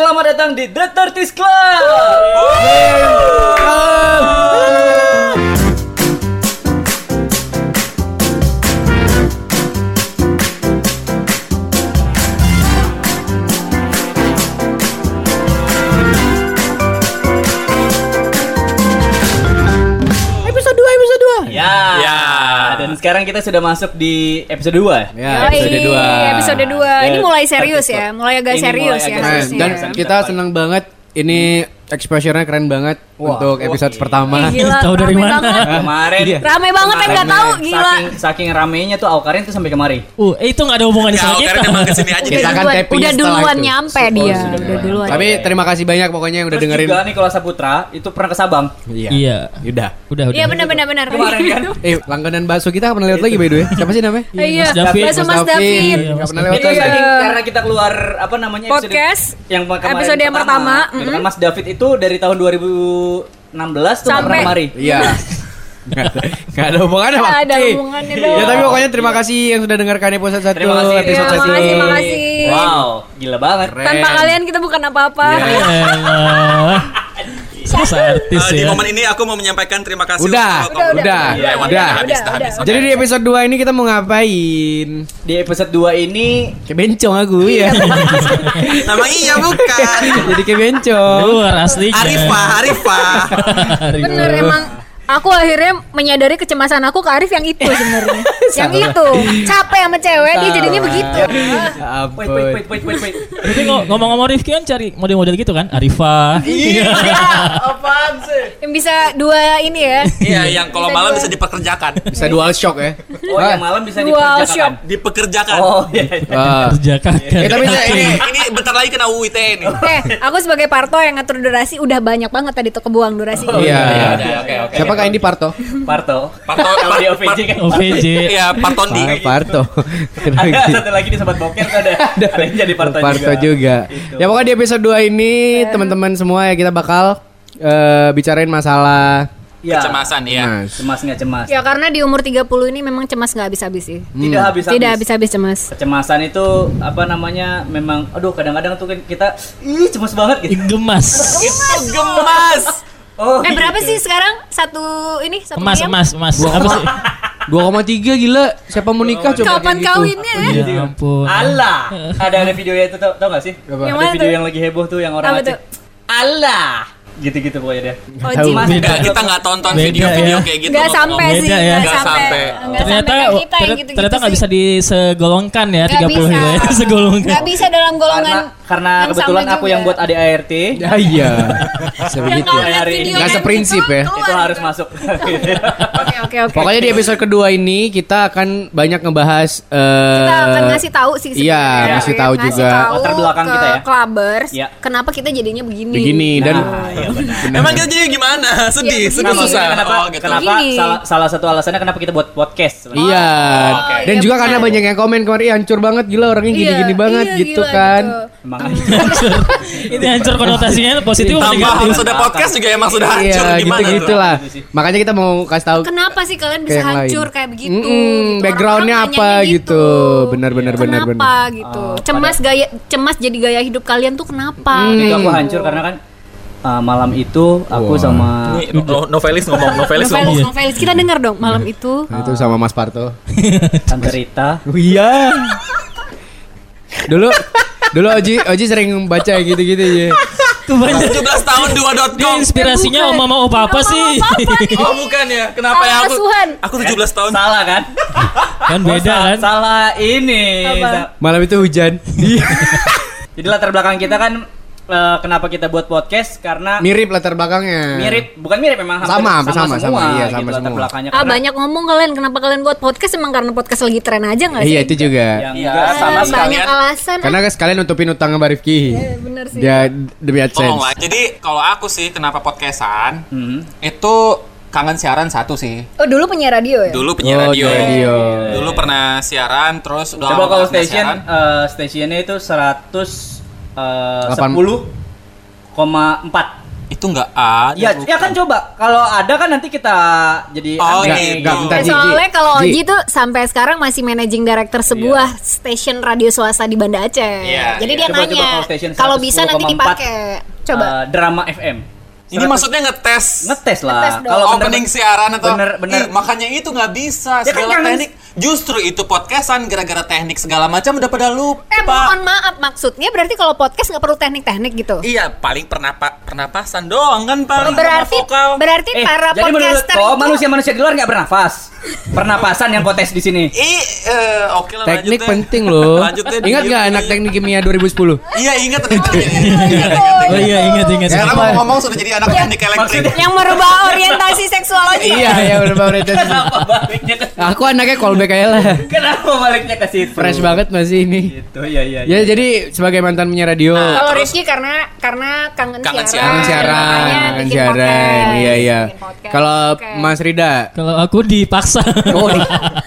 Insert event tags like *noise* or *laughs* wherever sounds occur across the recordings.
Selamat datang di The Turtis Club. Episode sekarang kita sudah masuk di episode 2. Ya, episode 2. Episode 2. Ini mulai serius ya, mulai agak Ini serius mulai ya. agak harusnya. dan Serius. kita senang banget ini exposure-nya keren banget untuk episode oke. pertama. Ih, gila, Tahu dari mana? banget. Kemarin Iya. Rame banget yang nggak tahu, gila. Saking, saking ramenya tuh Aukarin tuh sampai kemari. Uh, eh, itu nggak ada hubungannya Ya, sama kita. Emang ke sini aja Kita akan duluan, udah duluan itu. nyampe Oh, dia, sudah udah duluan. Tapi terima kasih banyak pokoknya yang udah Terus dengerin. juga Nikola Saputra itu pernah ke Sabang. Iya. Iya. Udah. Udah, udah. Iya benar benar benar. Kemarin kan. *laughs* Eh, langganan bakso kita pernah lihat lagi by the way. Siapa sih namanya? Iya, Mas David. Bakso Mas David. Nggak pernah lewat lagi. karena kita keluar apa namanya episode Podcast. yang Episode yang pertama, Gitu kan. Mas David itu dari tahun 2016 tuh Sampai- pernah kemari. Iya. *laughs* Nggak ada- nggak ada hubungannya Pak. ada Eh, hubungannya Ya dong. tapi pokoknya terima kasih yang sudah dengarkan episode 1 Terima kasih. episode Ya, 1. makasih, makasih. Wow, gila banget. Keren. Tanpa kalian kita bukan apa-apa. Iya. *laughs* Terus artis di ya. momen ini aku mau menyampaikan terima kasih Udah, untuk udah, udah, Iya, udah. udah, habis, Udah, udah udah, habis. udah. Jadi di episode 2 ini kita mau ngapain? Di episode 2 ini Kayak bencong aku ya. *laughs* Nama iya bukan. Jadi kayak bencong. Luar aslinya. Arifah, Arifah. Arifah. Bener emang Aku akhirnya menyadari kecemasan aku ke Arif yang itu sebenarnya. *laughs* yang itu capek sama cewek dia jadinya begitu. Ya wait wait wait wait wait wait. Tapi ngo- ngomong-ngomong Rifki kan cari model-model gitu kan? Arifah. Iya, *laughs* apaan sih? Yang bisa dua ini ya. Iya, yang kalau Bisa malam bisa dipekerjakan. Bisa dual shock ya. Oh, yang malam bisa shock. Dipekerjakan. Oh, iya. iya. Ah. Kerja kakak. Eh, tapi ini, ini ini bentar lagi kena UU ITE nih. *laughs* Eh, aku sebagai Parto yang ngatur durasi udah banyak banget tadi tuh kebuang durasi. Iya. iya, iya, oke oke. Siapa kak Indi Parto? Parto. Parto, Kalau di OVJ kan. OVJ. Iya, Partondi. Ah, Parto. Ada satu lagi di sobat boker tuh ada ada yang jadi Parto, Parto juga. Gitu. Ya pokoknya di episode 2 ini teman-teman semua ya kita bakal eh, bicarain masalah Ya, Kecemasan ya. Mas. Cemas nggak cemas? Ya karena di umur 30 ini memang cemas nggak habis-habis sih. Tidak habis habis. Tidak habis-habis cemas. Kecemasan itu apa namanya? Memang aduh kadang-kadang tuh kan kita ih cemas banget gitu. Gemas. Itu gemas. Oh. Eh berapa sih sekarang satu ini satu Emas, ayam? emas, emas. Apa sih? 2,3 gila. Siapa mau nikah coba Kapan kayak gitu. kawinnya? ya? Ya ampun. Allah. *laughs* Ada ada videonya itu tau, tau gak sih? Yang Ada video tuh? yang lagi heboh tuh yang orang Apa Aceh. Allah. Gitu-gitu pokoknya dia. Oh, Tahu. Mas, Enggak, kita nggak tonton Beda video-video ya. kayak gitu. Nggak sampai sih, Beda ya. nggak sampai. Ternyata sampai kayak kita yang ter- gitu-gitu ternyata nggak bisa disegolongkan ya 30 gitu ya. *laughs* Segolongkan. Nggak bisa dalam golongan. Karena karena yang kebetulan sama aku yang juga. buat ADART *laughs* Ya iya. Bisa Yang begitu. kalau lihat Hari ini. Nggak yang seprinsip gitu, ya. itu harus gitu. masuk. *laughs* Oke oke oke. Pokoknya di episode kedua ini kita akan banyak ngebahas eh kita akan ngasih tahu sih Iya, ngasih tahu Ngasih juga. tahu Latar belakang ke kita ya. Clubbers, Iya. kenapa kita jadinya begini begini dan Iya. *laughs* Emang kita jadi gimana? Sedih, Iya, sedih begini. susah. kenapa Oh, gitu. kenapa Gini. salah, salah satu alasannya kenapa kita buat podcast sebenarnya. Iya. oke. Dan Iya, juga benar. karena banyak yang komen kemarin "Ih, hancur banget gila orangnya Iya, gini-gini banget iya, gitu gila, kan. gitu. Emang Ini hancur konotasinya positif atau Tambah negatif? sudah podcast juga emang sudah hancur Iya, gimana gitu-gitu tuh? lah. Makanya kita mau kasih tahu Kenapa sih kalian bisa hancur kayak begitu? Gitu. backgroundnya apa gitu. Benar, benar, benar, Kenapa gitu? Oh, cemas gaya cemas jadi gaya hidup kalian tuh kenapa? Hmm. itu aku hancur karena kan uh, malam itu aku Wah. sama Ini no- novelis ngomong, novelis Novelis, ngomong. novelis. Kita dengar dong malam itu. Nah, itu sama Mas Parto. *laughs* Tante Rita Oh, iya. dulu dulu Oji Oji sering baca gitu-gitu ya. Tuh banyak. 17 tahun Dia 2.com. inspirasinya Bukan. oma oma apa sih? Oh bukan ya? Kenapa ya aku? Aku 17 tahun. salah kan? Kan beda salah, kan? Salah ini. Malam itu hujan. Iya. *laughs* Jadi latar belakang kita kan eh, kenapa kita buat podcast karena Mirip latar belakangnya. mirip, bukan mirip memang hampir Sama, sama, semua, sama, iya, gitu, sama latar semua. belakangnya. Ah Karena banyak ngomong kalian kenapa kalian buat podcast emang karena podcast lagi tren aja nggak sih? Iya, itu juga. yang Iya, enggak sama sekalian. banyak alasan. Karena kan sekalian nutupin utang sama Rifki. Eh, bener sih. Dia demi AdSense. lah. Jadi kalau aku sih kenapa podcastan? Hmm. Itu kangen siaran satu sih. Oh dulu penyiar radio ya? Dulu penyiar Oh, radio. di radio. Dulu pernah siaran terus udah Coba kalau station siaran. eh, stationnya itu 100 eh, Delapan- 10,4 Itu nggak ada. Ya, bukan. ya kan coba. Kalau ada kan nanti kita jadi Oh. Enggak, bentar, Eh, Ji, soalnya Ji. kalau Ji. Oji tuh sampai sekarang masih managing director sebuah Iya. stasiun radio swasta di Banda Aceh. Iya, Jadi iya. dia Coba, nanya kalau bisa nanti 110,4, dipakai. Coba. Eh, drama FM. Ini maksudnya ngetes. Ngetes lah. Ngetes. Kalau bener- opening siaran atau bener bener Ih, makanya itu nggak bisa Ya kan segala teknik justru itu podcastan gara-gara teknik segala macam udah pada lupa Eh mohon maaf maksudnya berarti kalau podcast nggak perlu teknik-teknik gitu. iya paling pernapa pernapasan doang kan paling Berarti vokal. berarti Eh, para jadi podcaster itu manusia-manusia di luar nggak bernafas? Pernapasan yang potes di sini. Ih, eh, oke lah Teknik penting loh. *laughs* Ingat nggak anak teknik kimia 2010? Iya ingat ternyata. Oh iya ingat ingat. Sekarang ingat. mau ngomong sudah jadi anak teknik elektrik. yang merubah orientasi seksual aja. iya, ya udah orientasi. Aku anaknya callback aja lah. Kenapa baliknya ke situ? Fresh banget masih ini. Gitu, ya ya. Ya jadi sebagai mantan penyiar radio, Kalau Terus- Rizky karena karena kangen, Kangen siaran. siaran. kangen siaran, siaran. Iya iya. Kalau. Mas Rida, Kalau aku dipaksa. oh, *laughs*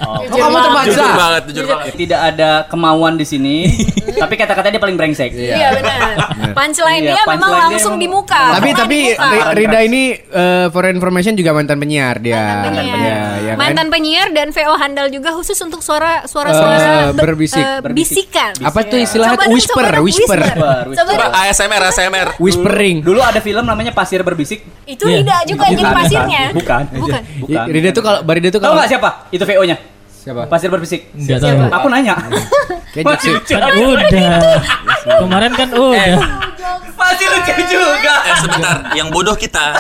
Oh. kok kamu terpaksa? Jujur banget, jujur banget. Tidak ada kemauan di sini, *laughs* tapi kata-katanya dia paling brengsek. Iya benar. Punchline Iya, dia memang langsung di muka. Tapi tapi Rida ini eh, for information juga mantan penyiar dia. Mantan penyiar. Iya, iya kan? Mantan penyiar dan VO handal juga khusus untuk suara Eh, suara-suara ber- berbisik. eh, Berbisik. bisikan. Apa tuh istilahnya Coba dong, whisper, coba dong, whisper. Whisper, Coba Coba. ASMR, ASMR. Whispering. Dulu ada film namanya Pasir Berbisik. Itu Rida juga yang jadi pasirnya. Bukan. Bukan. Bukan. Rida tuh kalau Barida tuh Tahu kalau nggak siapa? Itu VO-nya. Siapa? Pasir Berbisik. Enggak tahu. Aku nanya. *laughs* Kayak. Kan udah. Kemarin kan udah. Masih lucu juga. Eh sebentar, yang bodoh kita.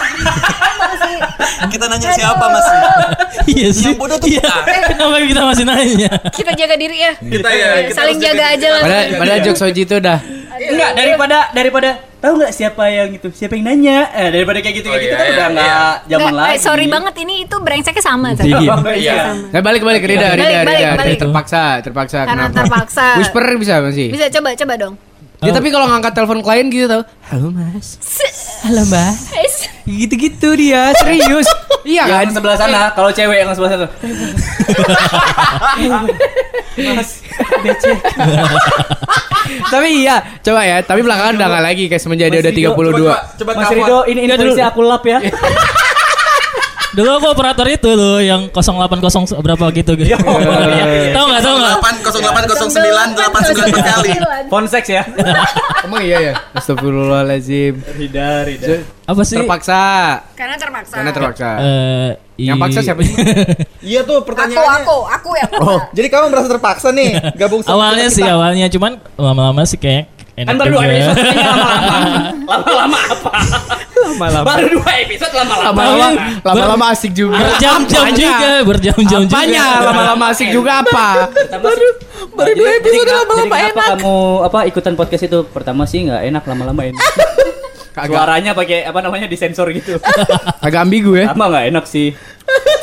*laughs* kita nanya siapa mas? Iya sih. Yang bodoh tuh Iya. kita. *laughs* Kenapa kita masih nanya? Kita jaga diri ya. Kita ya. kita Saling jaga aja lah. Padahal jokes Soji itu udah Enggak, daripada daripada tahu nggak siapa yang itu? Siapa yang nanya? Eh, daripada kayak gitu kayak Oh, gitu iya, kan iya, udah nggak Nggak, zaman eh, lagi. sorry banget ini itu brengseknya sama tadi. Iya. *laughs* Iya. Nah, balik balik Rida, Balik, Rida, Rida, terpaksa, terpaksa. Karena Kenapa? terpaksa. Whisper bisa masih. Bisa coba coba dong. Ya, tapi kalau ngangkat telepon klien gitu tau. Halo Mas. Halo Mbak. Gitu-gitu dia, serius. *laughs* iya kan? Yang sebelah sana, kalau cewek yang sebelah sana. Mas, becek. *laughs* tapi iya, coba ya. Tapi belakangan udah nggak lagi kayak semenjak dia udah 32. Coba Mas Rido, ini ini dulu. aku lap ya. *laughs* Dulu aku operator itu loh yang 080 berapa gitu gitu. Tahu enggak? Tahu enggak? 08 09 89 kali. Fonseks ya. Emang iya ya? Astagfirullahaladzim. Rida, Rida. Apa sih? Terpaksa. Karena terpaksa. Karena terpaksa. Eh, Yang i- paksa siapa sih? *laughs* Iya tuh Aku pertanyaannya. aku aku yang Oh. Jadi kamu merasa terpaksa nih *laughs* gabung sama Awalnya sih awalnya cuman lama-lama sih kayak enak Kan baru dua episode lama-lama. *laughs* Lama-lama apa? Lama-lama. Baru dua episode lama-lama. Lama-lama, lama-lama asik juga. Berjam-jam juga, berjam-jam juga. Apanya lama-lama asik juga apa? baru baru dua episode lama-lama Jadi kenapa kamu apa ikutan podcast itu? Pertama sih nggak enak, lama-lama enak. *laughs* Agak, Suaranya pakai apa namanya disensor gitu. *laughs* agak ambigu ya. Lama nggak enak sih.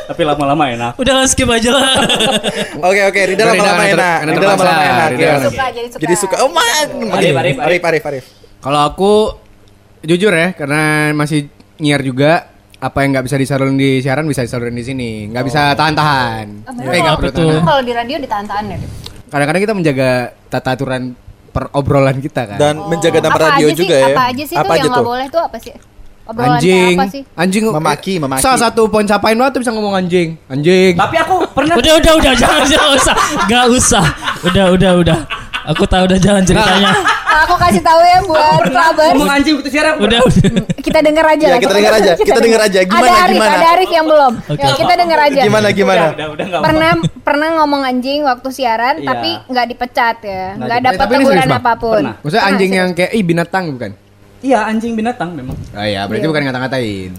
Tapi lama-lama enak. Udah skip aja lah. *laughs* Oke oke, Rida lama-lama enak. Rida terpaksa, lama-lama enak. Ya. jadi suka. Jadi suka. Oh man. Arif, Arif, Arif, Arif, Arif. Kalau aku jujur ya, karena masih nyiar juga apa yang nggak bisa disalurin di siaran bisa disalurin di sini, nggak bisa tahan-tahan. Eh betul. tahan. Kalau di radio ditahan-tahan ya. Kadang-kadang kita menjaga tata aturan perobrolan kita kan. Dan menjaga nama Apa radio sih? juga ya. Apa aja sih tuh yang nggak boleh tuh apa sih? Obrolan anjing, apa sih? anjing, Memaki, memaki. Salah satu poin capain banget tuh bisa ngomong anjing, anjing. Tapi aku pernah Udah udah udah jangan jangan usah. Enggak usah. Udah udah udah. Aku tahu udah jalan ceritanya. Nah, aku kasih tahu ya buat kabar. ngomong anjing waktu siaran. Udah udah. Kita denger aja. Ya, kita denger aja. Kita denger aja. Gimana, ada Arif, gimana? Ada Arif yang belum. Oke. Ya, kita denger aja. Gimana gimana? Udah, udah, udah Pernah pernah ngomong anjing waktu siaran Iya. tapi nggak dipecat ya. Nggak dapat teguran apa pun. Pernah. Maksudnya Pernah, anjing yang kayak ih binatang bukan? Iya, anjing binatang memang. Oh iya, berarti bukan ngata-ngatain.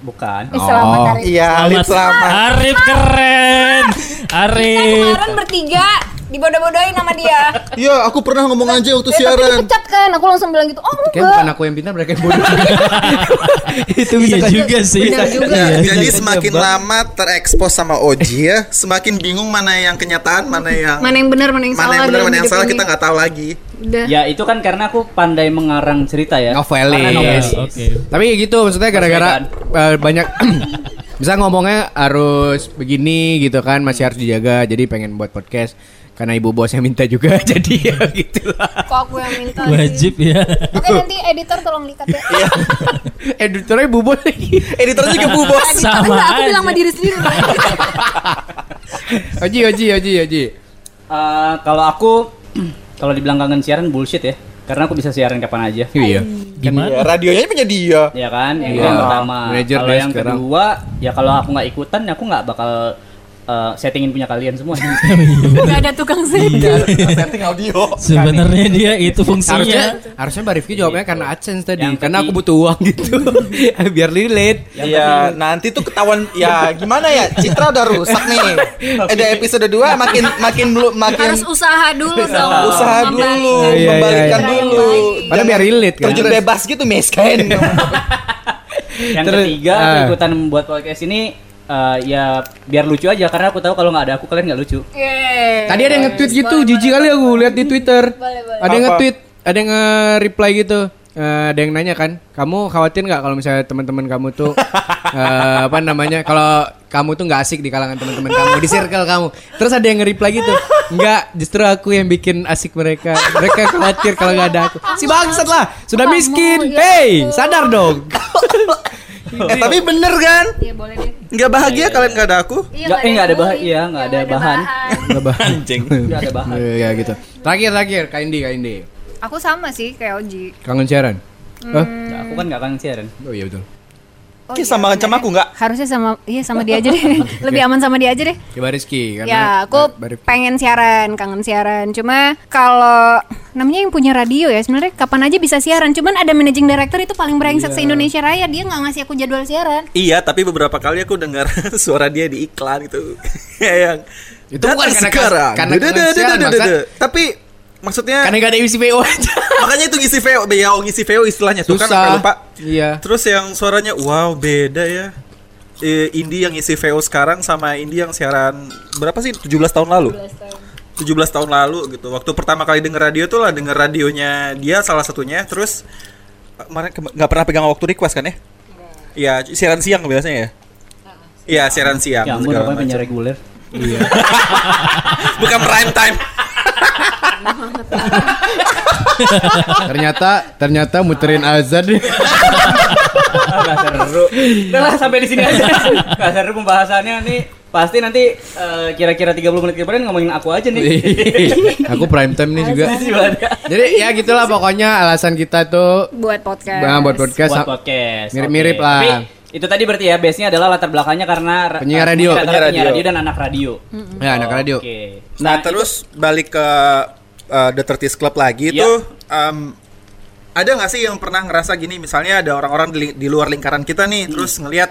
Bukan. Eh, selamat Oh. Arif. Iya, Arif selamat. Arif keren. Kita Arif. kemarin bertiga dibodoh-bodohin sama dia. *laughs* Iya, aku pernah ngomong anjing waktu Eh, tapi siaran. dipecat kan. Aku langsung bilang gitu. Oh Kayak enggak. bukan aku yang pintar, mereka yang bodoh. *laughs* Itu bisa Iya kan? juga sih. Benar juga. Iya, Jadi iya. semakin lama terekspos sama Oji ya, semakin bingung mana yang kenyataan, mana yang Mana yang benar, mana yang mana salah. yang benar, mana yang salah kita nggak tahu lagi. Udah. Ya itu kan karena aku pandai mengarang cerita ya. Novelis. Iya. Oke. Tapi gitu maksudnya gara-gara eh, banyak *laughs* bisa ngomongnya harus begini gitu kan masih harus dijaga jadi pengen buat podcast karena ibu bosnya minta juga *laughs* jadi ya gitulah. Kok aku yang minta sih? Wajib ya. Oke nanti editor tolong likat ya. *laughs* Editornya ibu bos lagi. Editor juga bu bos. Sama Enggak, aku aja. bilang sama diri sendiri. *laughs* Oji, Oji, Oji, Oji. Eh, kalau aku *clears throat* kalau dibilang kangen siaran bullshit ya. Karena aku bisa siaran kapan aja. Iya. Gimana? Ya, radionya punya dia. Ya kan, yang Iya. yang pertama. Manajer Kalau yang sekarang. kedua, ya kalau aku nggak ikutan, aku nggak bakal eh, settingin punya kalian semua. *laughs* Enggak ada tukang setting. *laughs* Setting audio. Sebenarnya dia itu Harusnya fungsinya. harusnya Mbak Rifki jawabnya karena AdSense tadi, Yang karena ketiga- aku butuh uang gitu. *laughs* Biar relate. Ya penting- nanti tuh ketahuan ya gimana ya Citra udah rusak nih. Ada episode 2 makin makin belum makin Harus usaha dulu dong. usaha dulu, Iya, iya, membalikkan iya. dulu. Padahal biar relate kan. Terjun bebas gitu miskin. yang ketiga aku ah. ikutan membuat podcast ini eh, ya biar lucu aja karena aku tahu kalau nggak ada aku kalian nggak lucu. Yeay. Tadi ada yang nge-tweet gitu, jijik kali aku lihat di Twitter. Ada yang nge-tweet, ada yang nge-reply gitu. Eh, ada yang nanya kan, kamu khawatir nggak kalau misalnya teman-teman kamu tuh *laughs* eh, apa namanya, kalau kamu tuh nggak asik di kalangan teman-teman kamu, di circle kamu. Terus ada yang nge-reply gitu, nggak, justru aku yang bikin asik mereka. Mereka khawatir kalau nggak ada aku. Si bangsat lah, sudah miskin. ya Hey, sadar dong. *laughs* eh, tapi bener kan? Iya boleh deh. Nggak bahagia kalian nggak ada aku? Iya, Nggak, eh, nggak ada bahan, iya, nggak ada bahan. Nggak bah- Anjing. Nggak ada bahan. Ya gitu. Terakhir, terakhir, Kaindi, Kaindi. Aku sama sih kayak Oji. Kangen siaran? Hmm. Hah? Aku kan nggak kangen siaran. Oh iya betul. Oh, Ki, sama macam aku nggak? Harusnya sama iya sama dia aja deh. *laughs* Lebih aman sama dia aja deh. Coba Rizky karena ya, aku Rifki- pengen siaran, kangen siaran. Cuma kalau namanya yang punya radio ya, sebenarnya kapan aja bisa siaran. Cuman ada managing director itu paling brengsek se Indonesia Raya, dia nggak ngasih aku jadwal siaran. Iya, tapi beberapa kali aku dengar *laughs* suara dia di iklan itu. *laughs* yang Itu bukan karena- sekarang. karena kangen dede, siaran. Tapi maksudnya karena gak ada isi VO aja. *laughs* makanya itu ngisi VO, ya ngisi VO istilahnya tuh kan Susah. sampai lupa. Iya. Terus yang suaranya wow beda ya. Eh, indie yang isi VO sekarang sama indie yang siaran berapa sih 17 tahun lalu? 17 tahun lalu gitu. Waktu pertama kali denger radio tuh lah denger radionya dia salah satunya. Terus eh, kemarin ke- nggak pernah pegang waktu request kan ya? Iya, siaran siang biasanya ya. Iya, siaran siang. Ya segala apa penyiar macam. reguler. *laughs* Bukan prime time. Ternyata ternyata muterin azan. Gak seru. Udah lah sampai di sini aja. Gak seru pembahasannya nih. Pasti nanti eh, kira-kira 30 menit kemudian ngomongin aku aja nih. Aku prime time nih juga. Jadi ya gitulah pokoknya alasan kita tuh Buat podcast. Nah, buat podcast Buat podcast. Mirip-mirip Oke. lah. Tapi itu tadi berarti ya base-nya adalah latar belakangnya karena Penyiar eh, radio. Penyiar penyiar radio. radio dan anak radio. ya anak radio. Oke. Nah, terus balik ke uh, The Turtis Club lagi Iya. tuh um, ada nggak sih yang pernah ngerasa gini misalnya ada orang-orang di, di luar lingkaran kita nih Hmm. terus ngelihat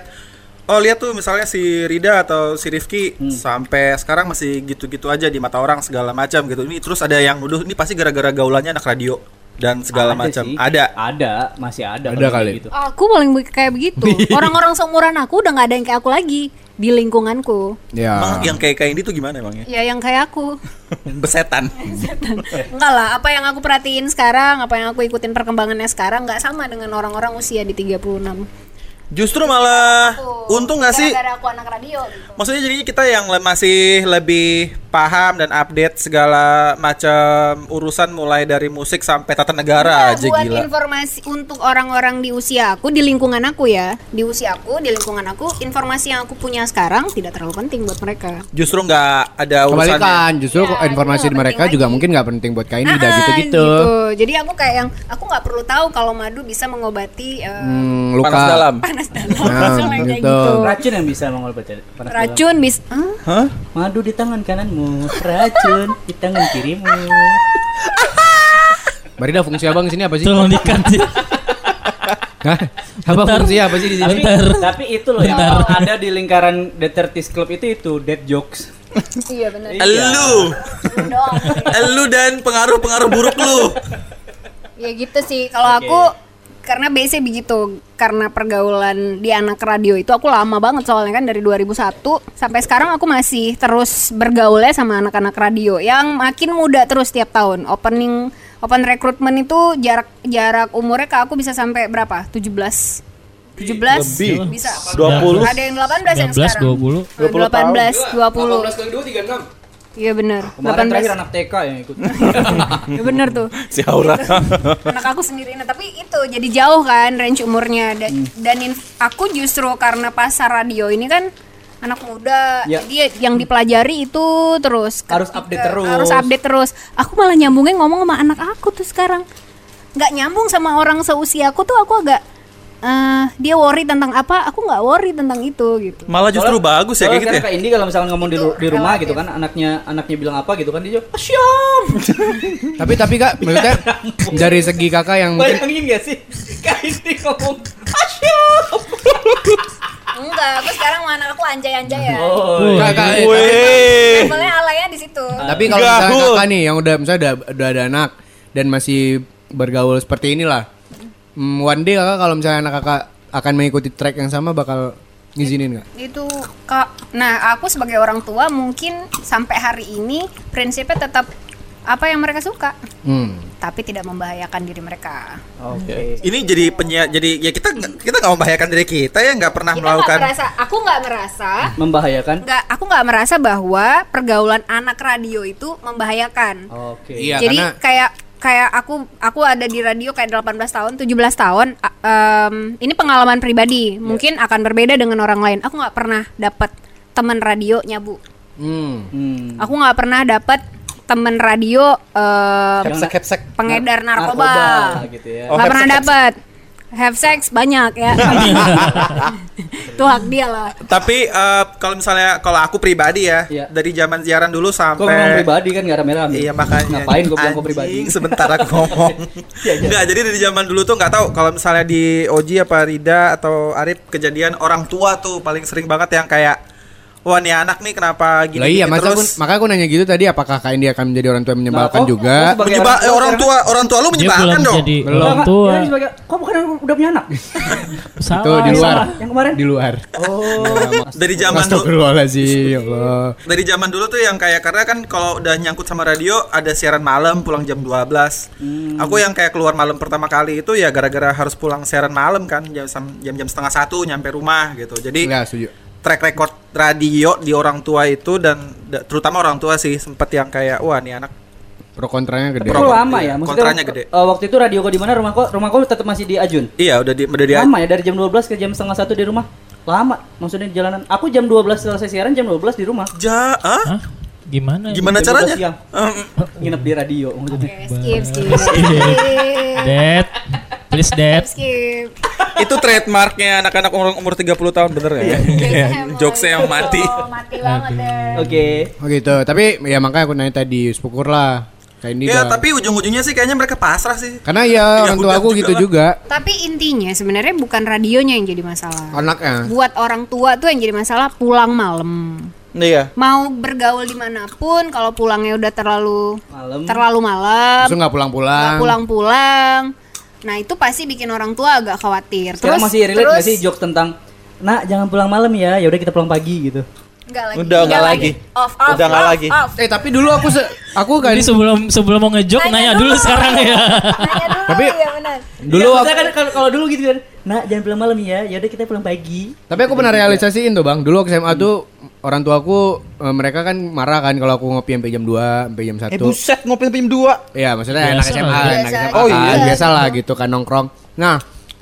oh lihat tuh misalnya si Rida atau si Rifki Hmm. sampai sekarang masih gitu-gitu aja di mata orang segala macam gitu ini terus ada yang nuduh ini pasti gara-gara gaulannya anak radio dan segala macam ada Ada, masih ada. Ada kali. Gitu. Aku paling kayak begitu. *laughs* Orang-orang seumuran aku udah nggak ada yang kayak aku lagi di lingkunganku. Ya. emang yang kayak kayak ini tuh gimana emangnya Ya yang kayak aku. *laughs* besetan Enggak lah, apa yang aku perhatiin sekarang, apa yang aku ikutin perkembangannya sekarang nggak sama dengan orang-orang usia di 36. Justru malah untung nggak sih Gara-gara aku anak radio gitu. Maksudnya jadinya kita yang le- masih lebih paham dan update segala macam urusan mulai dari musik sampai tata negara Enggak, aja buat gila. informasi untuk orang-orang di usia aku, di lingkungan aku ya, di usia aku, di lingkungan aku, informasi yang aku punya sekarang tidak terlalu penting buat mereka. Justru nggak ada urusannya. Kebalikan, justru Ya, informasi di mereka penting juga lagi. mungkin nggak penting buat kain Ah, udah gitu-gitu. gitu. Jadi aku kayak yang aku nggak perlu tahu kalau madu bisa mengobati eh, Hmm, luka. Panas dalam. panas dalam, Nah, kayak gitu. gitu. Racun yang bisa mengobati panas dalam. Racun bisa, Hah? Madu di tangan kananmu, racun di tangan kirimu. Marida fungsi abang di sini apa sih? Tolong dikat sih. *laughs* Hah? Apa Bentar. fungsi apa sih di sini? Tapi, Bentar. tapi itu loh yang ada di lingkaran The Club itu itu dead jokes. Iya benar. Elu, Doang. elu dan pengaruh-pengaruh buruk lu. Ya gitu sih. Kalau Oke. aku karena biasanya begitu karena pergaulan di anak radio itu aku lama banget soalnya kan dari 2001 sampai sekarang aku masih terus bergaulnya sama anak-anak radio yang makin muda terus tiap tahun opening open recruitment itu jarak jarak umurnya ke aku bisa sampai berapa 17 17 Lebih. bisa 20. ada yang 18 yang 19, sekarang 20. 18 20 kali 2 36. Iya bener. Kemarin 18. terakhir anak TK yang ikut. *laughs* Ya bener tuh. *laughs* Si Aura. anak aku sendiri nah tapi itu jadi jauh kan range umurnya dan, Hmm. dan in- aku justru karena pasar radio ini kan anak muda Ya. jadi yang dipelajari itu terus Harus Ketika- update terus. harus update terus aku malah nyambungnya ngomong sama anak aku tuh sekarang nggak nyambung sama orang seusia aku tuh aku agak eh, dia worry tentang apa aku nggak worry tentang itu gitu Malah justru bagus ya kayak Soalnya gitu kan ya. Kak Indi kalau misalkan ngomong di, di rumah gitu kan anaknya anaknya bilang apa gitu kan dia jawab asyam. *laughs* Tapi tapi kak, maksudnya *laughs* dari segi kakak yang mungkin Bayangin gak sih Kak Indi ngomong asyam. *laughs* enggak aku sekarang sama anak aku anjay-anjay ya Oh. Kak, kak, eh, Weh. levelnya alanya di situ Tapi kalau misalnya kakak nih yang udah misalnya udah, udah ada anak dan masih bergaul seperti inilah. Hmm, one day kakak kalau misalnya anak kakak akan mengikuti track yang sama bakal ngizinin nggak? itu kak nah aku sebagai orang tua mungkin sampai hari ini prinsipnya tetap apa yang mereka suka Hmm. tapi tidak membahayakan diri mereka Oke. Ini jadi penyiar jadi ya kita nggak- kita nggak membahayakan diri kita ya nggak pernah kita nggak melakukan merasa aku nggak merasa Membahayakan. nggak aku nggak merasa bahwa pergaulan anak radio itu membahayakan Oke. Iya jadi karena kayak kayak aku aku ada di radio kayak 18 tahun 17 tahun em, ini pengalaman pribadi mungkin akan berbeda dengan orang lain aku nggak pernah dapat teman radio nyabu hmm. Hmm. aku nggak pernah dapat temen radio em, Hepsek hepsek. pengedar narkoba, gitu ya. Oh, nggak have pernah dapat have sex banyak ya *laughs* itu hak dia lah Tapi eh, kalau misalnya kalau aku pribadi ya Iya. dari zaman siaran dulu Kok ngomong sampai pribadi kan gak rame-rame. Iya makanya Ngapain gue bilang pribadi? Sebentar aku ngomong *laughs* Iya, iya. Enggak jadi dari zaman dulu tuh nggak tahu Kalau misalnya di Oji apa Rida atau Arif Kejadian orang tua tuh paling sering banget yang kayak Wah nih anak nih kenapa gini, Lah iya, gini masa aku, terus maka aku nanya gitu tadi apakah kak Indi akan menjadi orang tua yang menyebalkan Nah, oh, juga? oh, sebagai Menyebal, orang eh, tua orang tua orang tua lu menyebalkan belum dong jadi Belum. orang tua. dia sebagai, kok bukan udah punya anak? Salah. Itu di luar. salah. Yang kemarin? Di luar. Oh. Dari zaman dulu ya Allah. dari zaman dulu tuh yang kayak karena kan kalau udah nyangkut sama radio ada siaran malam pulang jam 12. Hmm. Aku yang kayak keluar malam pertama kali itu ya gara-gara harus pulang siaran malam kan jam jam-jam setengah satu nyampe rumah gitu. Jadi Enggak setuju. Track record radio di orang tua itu dan da- terutama orang tua sih sempet yang kayak wah nih anak Pro kontranya gede. Pro- lama iya, ya? kontranya gede. eh, waktu itu radio kok di mana? Rumah kok rumah kok tetap masih di Ajun. iya udah di udah di Lama ya dari jam 12 ke jam setengah satu di rumah. Lama maksudnya di jalanan. Aku jam 12 selesai siaran jam 12 di rumah. ja ah? Hah? Gimana? gimana Jam 12 caranya siang. Em, Nginep di radio maksudnya. Oke, skip skip Dad. Please dad. skip itu trademarknya anak-anak umur umur 30 tahun bener ya Jokesnya yang *laughs* mati. Oh, mati banget deh Oke. Oh gitu. Tapi ya makanya aku nanya tadi, syukur lah. Kak Indi ya tapi ujung-ujungnya sih kayaknya mereka pasrah sih Karena ya *laughs* orang tua aku juga gitu lah. juga. tapi intinya sebenarnya bukan radionya yang jadi masalah Anaknya. buat orang tua tuh yang jadi masalah pulang malam iya mau bergaul di mana pun kalau pulangnya udah terlalu Malam. terlalu malam Langsung nggak nggak pulang-pulang. Nah itu pasti bikin orang tua agak khawatir Sekarang masih relate gak sih jokes tentang Nak jangan pulang malam ya, ya udah kita pulang pagi gitu. Enggak lagi. Udah, nggak lagi. Off, off, Udah nggak off, lagi. off. Eh tapi dulu aku se aku kan Jadi sebelum sebelum mau ngejok nanya, dulu sekarang ya. Nanya dulu Tapi- ya benar. dulu Iya, aku, kan kalau kalau dulu gitu kan. Nak jangan pulang malam ya, ya udah kita pulang pagi. tapi aku pernah realisasiin tuh bang. Dulu aku SMA tuh orang tua aku eh, mereka kan marah kan kalau aku ngopi sampai jam 2 sampai jam 1 Eh buset ngopi jam 2 Iya, maksudnya anak Biasa SMA, lah. anak Biasa. SMA Oh, kan, iya. biasa lah gitu kan nongkrong. Nah,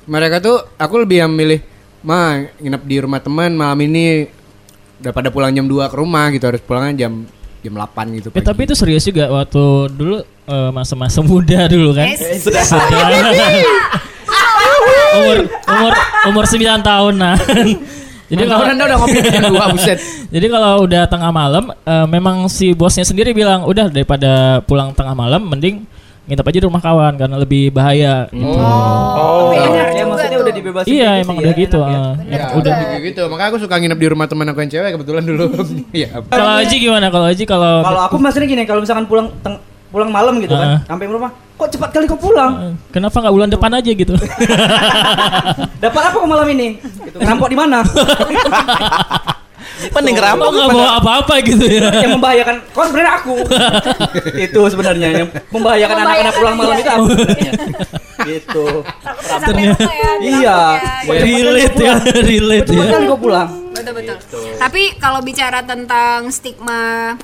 mereka tuh aku lebih yang milih, "Ma, nginep di rumah teman malam ini daripada pulang jam 2 ke rumah gitu, harus pulangnya jam jam 8 gitu." Pagi." tapi itu serius juga waktu dulu eh, masa-masa muda dulu kan. Eh, *laughs* umur umur umur 9 tahunan. *laughs* Jadi Jadi kalau Anda udah ngopi jam 2 buset. *laughs* Jadi kalau udah tengah malam, eh, memang si bosnya sendiri bilang, udah daripada pulang tengah malam, mending nginep aja di rumah kawan karena lebih bahaya. Gitu. Oh enak Ya maksudnya udah dibebasin. Iya, gitu emang sih udah ya, gitu. ya. Ya, udah gitu gitu. Makanya aku suka nginep di rumah teman aku yang cewek kebetulan dulu. *laughs* Iya. Kalau Aji gimana? Kalau Aji kalau Kalau aku maksudnya gini, kalau misalkan pulang teng- pulang malam gitu Heeh. kan, sampai rumah, kok cepat kali kok pulang? Eh, kenapa nggak bulan depan aja gitu? *laughs* Dapat apa kok malam ini? Gitu. Ngerampok di mana? *laughs* Mending Kok ngerampok nggak bawa apa-apa gitu ya? *laughs* yang membahayakan kok sebenarnya aku. itu sebenarnya yang membahayakan anak-anak pulang malam itu aku gitu. Ya, Iya. dirampok ya. relate ya, relate ya. kali kok pulang. Betul betul. Tapi kalau bicara tentang stigma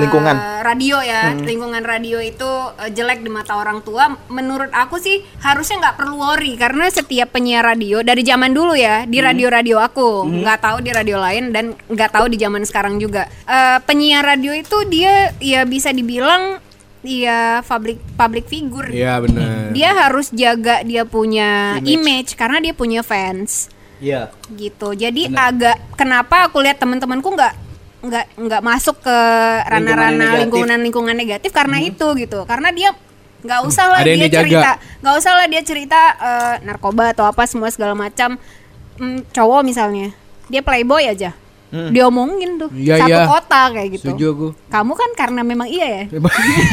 Lingkungan. eh, radio ya, lingkungan radio itu eh, jelek di mata orang tua. Menurut aku sih harusnya nggak perlu worry karena setiap penyiar radio dari zaman dulu ya di radio-radio aku nggak tahu di radio lain dan nggak tahu di zaman sekarang juga. Eh, penyiar radio itu dia ya bisa dibilang ya public public figure. Iya benar. Dia harus jaga dia punya image, karena dia punya fans Iya. gitu. Jadi agak kenapa aku lihat teman-temanku nggak nggak nggak masuk ke ranah-ranah lingkungan-lingkungan negatif karena itu gitu. Karena dia nggak usah lah Ada yang dia dijaga. cerita, nggak usah lah dia cerita eh, narkoba atau apa semua segala macam. Hmm, cowok misalnya, dia playboy aja. Diomongin tuh Iya, satu iya. kota kayak gitu. Setuju aku. Kamu kan karena memang iya ya.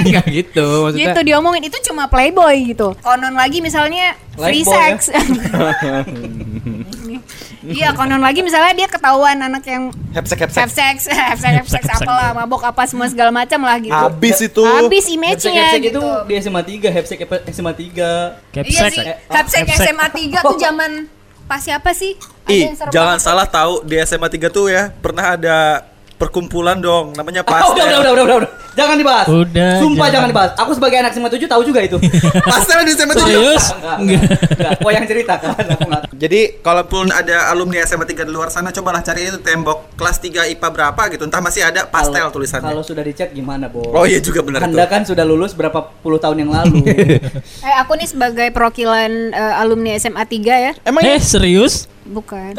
Enggak *laughs* gitu maksudnya. Gitu diomongin itu cuma playboy gitu. Konon lagi misalnya free Lifeboy ya? *laughs* *laughs* Iya, konon lagi misalnya dia ketahuan anak yang Hepsek have hepsek. sex, *laughs* have sex, have sex apalah, mabok apa semua segala macam lah gitu. Habis itu. Habis image-nya Hepsek gitu. itu di SMA 3, Hepsek SMA 3. Iya Capsek. sih, have sex Hepsek. SMA 3 tuh *laughs* zaman pas siapa sih? Ada Ih, jangan salah tahu di SMA 3 tuh ya pernah ada perkumpulan dong namanya Ah, udah, Pastel. udah, udah, udah, udah, udah. Jangan dibahas. Udah, Sumpah jangan. jangan dibahas. Aku sebagai anak SMA 7 tahu juga itu. *laughs* Pastel di SMA 7. Serius? Enggak, enggak. Enggak. Kok yang cerita kan? Aku enggak. Jadi kalaupun ada alumni SMA 3 di luar sana cobalah cari itu tembok kelas 3 IPA berapa gitu. Entah masih ada pastel Kalau- tulisannya. Kalau sudah dicek gimana, Bo? Oh iya juga benar Anda itu. kan sudah lulus berapa puluh tahun yang lalu. *laughs* Eh, aku nih sebagai perwakilan eh, alumni SMA 3 ya. Emang Eh serius? Bukan.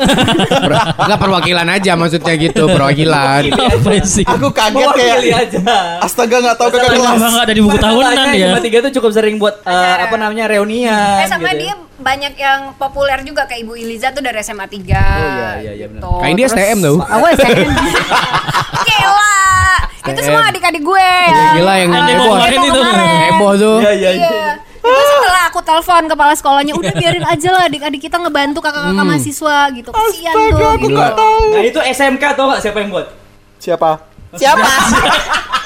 *laughs* Enggak perwakilan aja maksudnya gitu, perwakilan. Apa sih? aku kaget kayak aja. Astaga nggak tahu kakak kelas. nggak ada di buku tahunan ya. SMA 3 tuh cukup sering buat Acara. apa namanya reunian eh sama gitu. dia banyak yang populer juga kayak Ibu Iliza tuh dari SMA 3. Oh, iya, iya, iya, benar. Tuh, Kayak dia STM tau. *laughs* Aku STM. Gila. Itu semua adik-adik gue ya. Gila yang Yang heboh. kemarin itu. Heboh tuh. Iya, iya, iya. Iya. Itu setelah aku telepon kepala sekolahnya, udah biarin aja lah adik-adik kita ngebantu kakak-kakak mahasiswa gitu. Kasihan tuh gitu. Gila. Nah, itu SMK tau gak siapa yang buat? Siapa? Siapa? *laughs*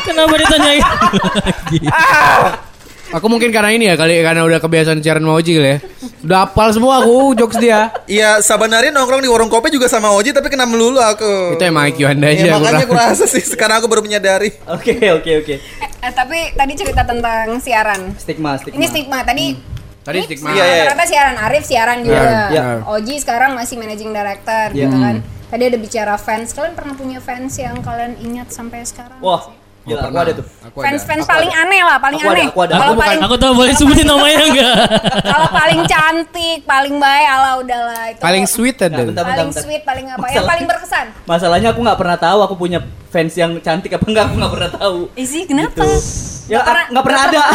Kenapa ditanyain lagi? Aku mungkin karena ini ya kali karena udah kebiasaan siaran sama Oji kali ya. Udah hafal semua aku jokes dia. Iya, sabanari nongkrong di warung kopi juga sama Oji tapi kena melulu aku. Itu emang IQ Anda aja. Ya, makanya aku rasa sih sekarang aku baru menyadari. Oke, oke, oke. Eh, tapi tadi cerita tentang siaran. Stigma, stigma. Ini stigma tadi. Tadi ini stigma. Iya, iya. Ternyata siaran Arif siaran juga. Iya. Oji sekarang masih managing director Iya. gitu kan. Tadi ada bicara fans. Kalian pernah punya fans yang kalian ingat sampai sekarang? Wah, gila, aku ada tuh. Aku ada. Fans-fans paling aneh lah, paling Aku ada, aneh. aku ada. Kalau Aku bukan- paling Aku tahu boleh sebutin *laughs* namanya enggak? kalau paling cantik, paling baik, ala udahlah itu. Paling sweet Nah, ada. bentar, bentar, paling bentar. sweet, paling apa? Yang Masalah- paling berkesan. Masalahnya aku nggak pernah tahu aku punya fans yang cantik apa enggak, aku nggak pernah tahu. Isi kenapa? Ya, Nggak pernah- pernah ada. *laughs*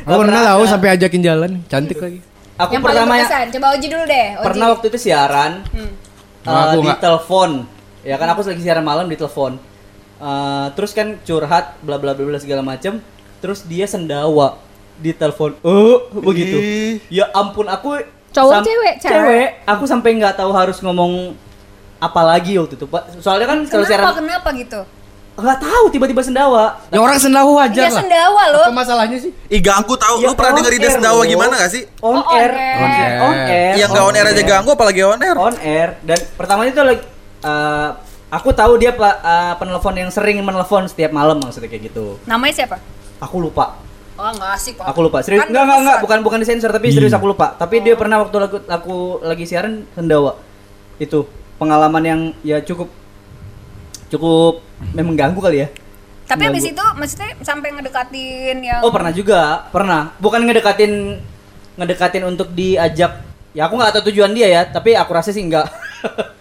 Aku pernah tahu sampai ajakin jalan, cantik lagi. Aku yang paling pertama ya, berkesan. Coba Oji dulu deh. Oji. pernah waktu itu siaran Hmm. aku di telepon. Ya kan aku lagi siaran malam di telepon. Eh, terus kan curhat bla bla bla bla segala macem. Terus dia sendawa di telepon. Oh, begitu. Ih. Ya ampun aku Cowok, cewek? Cewek. Cewek. Aku sampai nggak tahu harus ngomong apa lagi waktu itu, Pak. Soalnya kan kalau Kenapa? siaran Kenapa gitu? nggak tahu tiba-tiba sendawa. Ya orang sendawa wajar Dia lah. sendawa loh. Apa masalahnya sih? Ih ganggu tahu. Ya, Lu pernah on denger ide air sendawa loh. gimana gak sih? On, Oh, air. on air. On air. On air. Yang gak on air aja ganggu apalagi on air. on air dan pertama itu lagi eh, aku tahu dia eh, penelpon yang sering menelpon setiap malam maksudnya kayak gitu. Namanya siapa? aku lupa. Oh enggak asik kok. aku lupa. Serius Kan enggak enggak enggak berkesan. bukan bukan disensor tapi serius aku lupa. Tapi dia pernah waktu aku, aku lagi siaran sendawa. Itu pengalaman yang ya cukup cukup memang ganggu kali ya. Tapi Enggak, habis itu maksudnya sampai ngedekatin yang oh pernah juga. Pernah. Bukan ngedekatin ngedekatin untuk diajak. Ya aku nggak tahu tujuan dia ya tapi aku rasa sih enggak *laughs*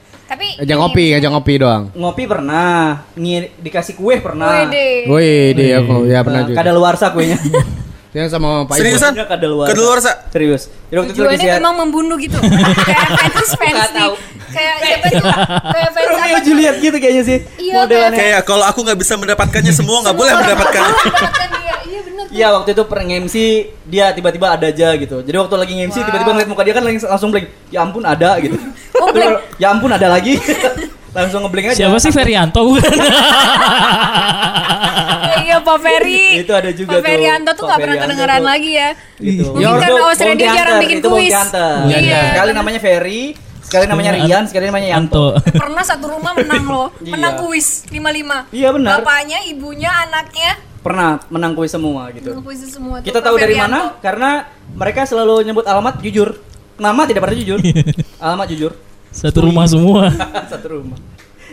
Tapi Ajak ini- ngopi, ajak ngopi doang. ngopi pernah ngi- dikasih kue pernah Wede. Woi, dia aku ya pernah Nah, juga. kada luar kuenya *laughs* Yang sama Pak Ibu. Seriusan? Kada luar Kedaluarsa? serius jadi waktu itu lagi memang membunuh gitu. *laughs* kayak fans fans nih. Kayak siapa tuh? *laughs* Kayak fans Romeo? Juliet gitu kayaknya sih Iya, modelannya Kayak kalau aku nggak bisa mendapatkannya semua nggak boleh mendapatkannya. mendapatkan dia. Iya benar. Iya waktu itu pernah MC dia tiba-tiba ada aja gitu. Jadi waktu lagi MC tiba-tiba ngeliat muka dia kan langsung langsung blank. Ya ampun ada gitu. Oh, blank. ya ampun ada lagi. *laughs* langsung ngeblank aja. Siapa sih Ferianto bukan? *laughs* Iya Pak Ferry. Itu ada juga Pak Ferianto tuh tuh. nggak pernah kedengeran tuh. lagi ya. Gitu. Mungkin Itu karena Awas Radio Pontianak, jarang bikin itu kuis. Pontianak. Iya. Sekali namanya Ferry, Sekali namanya Rian, sekali namanya Yanto. Anto. Pernah satu rumah menang loh, *laughs* Iya. menang kuis 55. Iya, benar. Bapaknya, ibunya, anaknya Pernah menang kuis semua gitu. menang kuis semua. Kita tahu dari mana? Karena mereka selalu nyebut alamat jujur. Nama tidak pernah jujur. alamat jujur. Satu rumah semua. *laughs* Satu rumah.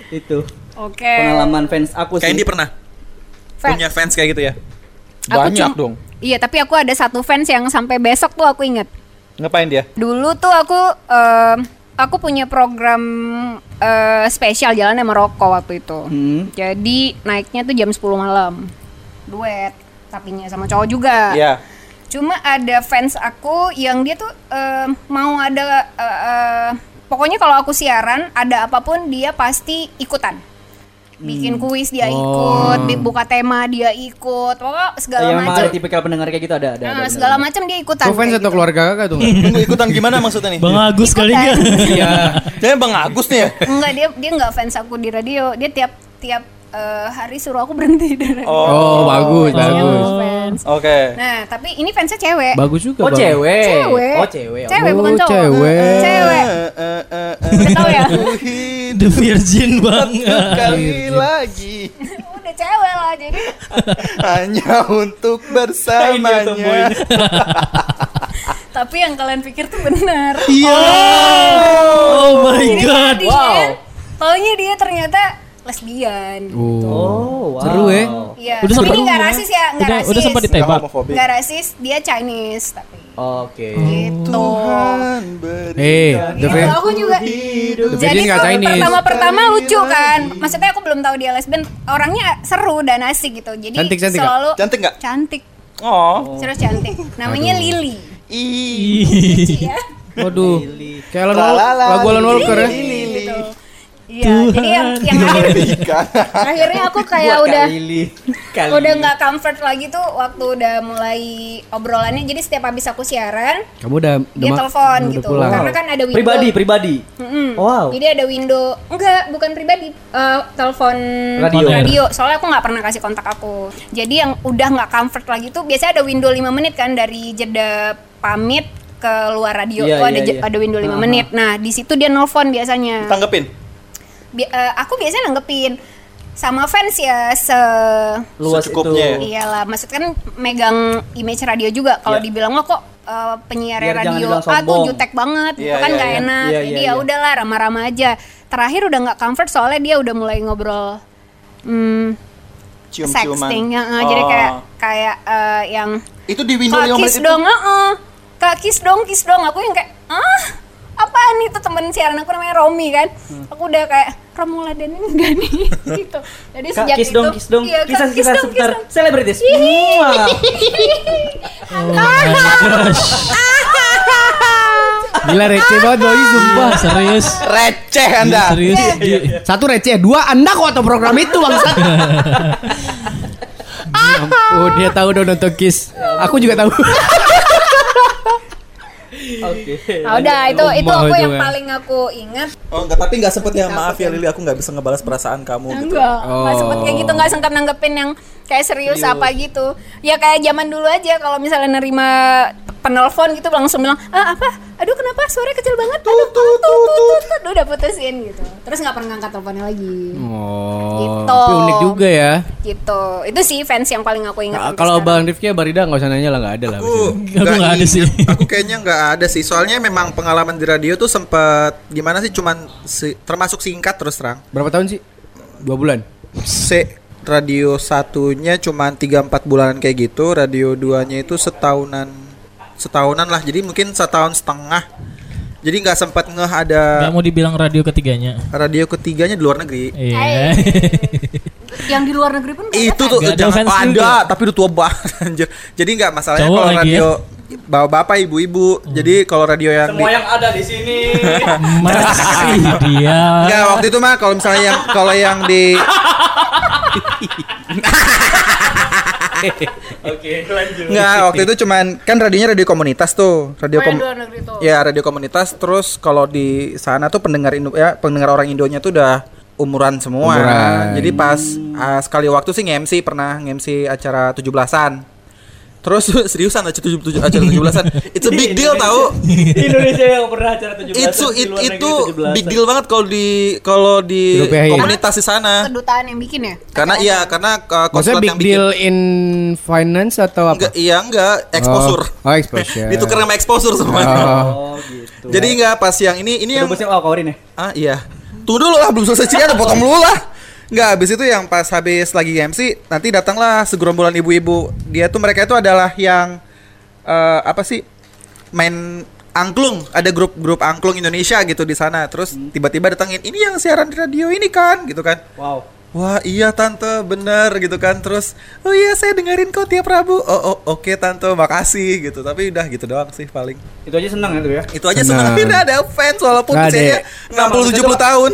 Itu Oke. pengalaman fans aku Kayak sih. Indi pernah Fans. punya fans kayak gitu ya? Aku Banyak cum- dong. Iya, tapi aku ada satu fans yang sampai besok tuh aku inget. Ngapain dia? Dulu tuh aku em, aku punya program eh, spesial jalan sama Roko waktu itu. Hmm. Jadi naiknya tuh jam 10 malam. Duet, tapinya sama cowok juga. Iya. Cuma ada fans aku yang dia tuh em, mau ada eh, eh, pokoknya kalau aku siaran ada apa pun dia pasti ikutan. Bikin kuis dia ikut, bi- buka tema dia ikut, pokoknya segala Yang memang macam. ada tipikal pendengar kayak gitu ada ada. Nah, ada, segala macam dia ikutan. Kau fans atau gitu. keluarga kakak tuh? Tunggu *laughs* ikutan gimana maksudnya nih? Bang Agus kali enggak? Iya. Saya Bang Agus nih ya. Enggak dia dia nggak fans aku di radio. Dia tiap tiap eh, hari suruh aku berhenti *laughs* dari radio. Oh, bagus, Dia bagus. Oke. Nah, tapi ini fansnya cewek. Bagus juga. Oh Bang. cewek. Cewek. Oh cewek. Cewek Oh, bukan cowok. cewek. Cewek. Eh, eh, eh, eh. Udah tahu ya? The Virgin banget. Kali lagi Udah cewek lah jadi. hanya untuk *laughs* ya bersamanya. *laughs* tapi yang kalian pikir tuh benar. Iya. Oh my Jadi god. tadinya, Wow. Taunya dia ternyata lesbian. Oh. Oh, wow. Seru ya? Iya. Udah tapi sempat ini nggak rasis ya, Udah rasis. udah sempat ditembak. Nggak rasis, dia Chinese tapi. Oke. Gitu. Tuhan Eh, The Gitu, Vir- aku juga. The Jadi tuh Chinese. pertama-pertama lucu kan. Maksudnya aku belum tahu dia lesbian. Orangnya seru dan asik gitu. Jadi Cantik, cantik selalu Cantik nggak? cantik. Oh. Serius cantik. Namanya Lily. Ih. Iya. Waduh. Kayak Alan lagu Alan Walker ya. Gitu. Iya, jadi yang yang akhir, akhirnya aku kayak Buat udah Kak Lili. Kak udah nggak comfort lagi tuh waktu udah mulai obrolannya. Jadi setiap habis aku siaran, Kamu udah dia telepon udah gitu. pulang. Karena kan ada window. pribadi, pribadi. Mm-mm. Wow. Jadi ada window enggak bukan pribadi eh, telepon Radio. radio. Soalnya aku nggak pernah kasih kontak aku. Jadi yang udah nggak comfort lagi tuh biasanya ada window 5 menit kan dari jeda pamit ke luar radio Iya, tuh ada iya, je- iya. ada window 5 Aha. menit. Nah, di situ dia nelfon biasanya. Tanggepin. Bi- eh, aku biasanya nanggepin sama fans ya se Luas Secukupnya itu. iyalah maksud kan megang image radio juga kalau Iya. dibilang lo kok eh, penyiar radio ah tuh sombong. jutek banget Iya, itu kan iya, gak iya. enak Iya, jadi iya, ya iya. udahlah ramah-ramah aja terakhir udah nggak comfort soalnya dia udah mulai ngobrol hmm, Cium-ciuman. sexting ya, eh, jadi Oh. kayak kayak eh, yang Itu di window kak yang kiss dong heeh. kak kiss dong kiss dong aku yang kayak ah apaan itu temen siaran aku namanya Romi kan Hmm. aku udah kayak Romo ladenin enggak nih *laughs* gitu jadi Kak, sejak kiss itu dong, kiss dong. iya, Kisah kisah dong, kiss seputar dong. selebritis. *laughs* Gila receh banget doi sumpah. Serius. Receh Anda. Serius. Ji. Satu receh, dua Anda kok atau program itu bangsat. Oh *laughs* dia tahu dong nonton Kiss. Aku juga tahu. Oke. Nah, udah itu itu aku yang paling aku ingat Oh enggak, tapi enggak sempet ya maaf ya Lili, aku nggak bisa ngebalas perasaan kamu gitu. enggak nggak Oh. sempet kayak gitu nggak sempet nanggepin yang kayak serius apa gitu ya kayak zaman dulu aja kalau misalnya nerima penelpon gitu langsung bilang ah apa aduh kenapa suaranya kecil banget aduh tut tut tut tut udah putusin gitu terus nggak pernah ngangkat teleponnya lagi Oh, Gitu. tapi unik juga ya. gitu itu sih fans yang paling aku ingat Nah, kalau sekarang. Bang Rifki ya Barida nggak usah nanya lah nggak ada lah. Aku nggak ada sih. Aku kayaknya nggak ada sih. Soalnya memang pengalaman di radio tuh sempet gimana sih? Cuman si- termasuk singkat terus terang. Berapa tahun sih? Dua bulan. C radio satunya cuman 3-4 bulanan kayak gitu. Radio duanya itu setahunan setahunan lah. Jadi mungkin setahun setengah. Jadi nggak sempat ngeh ada Gak mau dibilang radio ketiganya. radio ketiganya di luar negeri. Iya. *laughs* yang di luar negeri pun itu kan? tuh Nggak ada jangan oh, ada juga. tapi udah tua banget *laughs* anjir jadi nggak masalahnya Cowok kalau radio bapak-bapak ibu-ibu jadi kalau radio yang di, Semua yang ada di sini. *laughs* Masih dia. Enggak, waktu itu mah kalau misalnya yang kalau yang di *laughs* Oke, lanjut. Enggak, waktu itu cuman kan radionya radio komunitas tuh. Radio Oh, kom tuh. Ya, radio komunitas terus kalau di sana tuh pendengar Indo ya, pendengar orang Indonya tuh udah umuran semua. Umuran. Jadi pas ah, sekali waktu sih nge-MC pernah nge-MC acara 17-an. Terus *laughs* seriusan acara tujuh tujuh acara tujuh belasan. It's a big deal tahu. Indonesia yang pernah acara 17 Itu it- itu big deal banget kalau di kalau di Rupiah komunitas di sana. Kedutaan yang bikin ya? Karena iya karena uh, konsulat big yang bikin deal in finance atau apa? enggak iya enggak exposure. Oh, oh exposure. *laughs* Ditukar sama exposure semuanya. Oh gitu. Jadi enggak pas yang ini ini yang Yang oh kawarin ya. Ah iya. Tunggu dulu lah belum selesai cerita potong dulu lah. Enggak, habis itu yang pas habis lagi MC nanti datanglah segerombolan ibu-ibu. Dia tuh mereka itu adalah yang eh, apa sih? main angklung, ada grup-grup angklung Indonesia gitu di sana. Terus tiba-tiba datangin, "Ini yang siaran di radio ini kan?" gitu kan. Wow. Wah iya tante bener gitu kan Terus oh iya saya dengerin kok tiap Rabu Oh, oh oke tante makasih gitu Tapi udah gitu doang sih paling Itu aja seneng tuh ya. Itu aja Senang. senang Akhirnya ada fans walaupun Nggak ada usianya ya? 60-70 tahun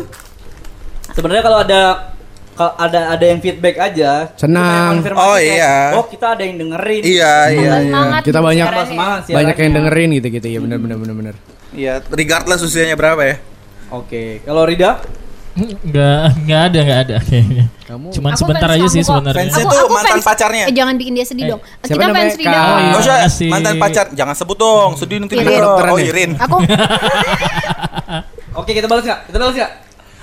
Sebenarnya kalau ada kalau ada ada yang feedback aja, Senang. itu Oh, kayak, iya. Oh kita ada yang dengerin. Iya iya iya Semangat Kita gitu banyak siarannya. Semangat banyak yang siarannya. dengerin gitu-gitu ya benar benar benar benar. Iya regardless usianya berapa ya Oke, kalau Rida Enggak, enggak ada, enggak ada kayaknya. Kamu Cuman Aku sebentar fans aja sih sebenarnya. Fansnya tuh mantan fans- pacarnya. Eh, jangan bikin dia sedih Eh, dong. siapa Kita fans Rida. Oh, iya. Usah Makasih. mantan pacar Jangan sebut dong Sedih nanti Irin. denger. Kedokteran Oh ya? Irin Aku *laughs* Oke, kita balas nggak? Kita balas nggak?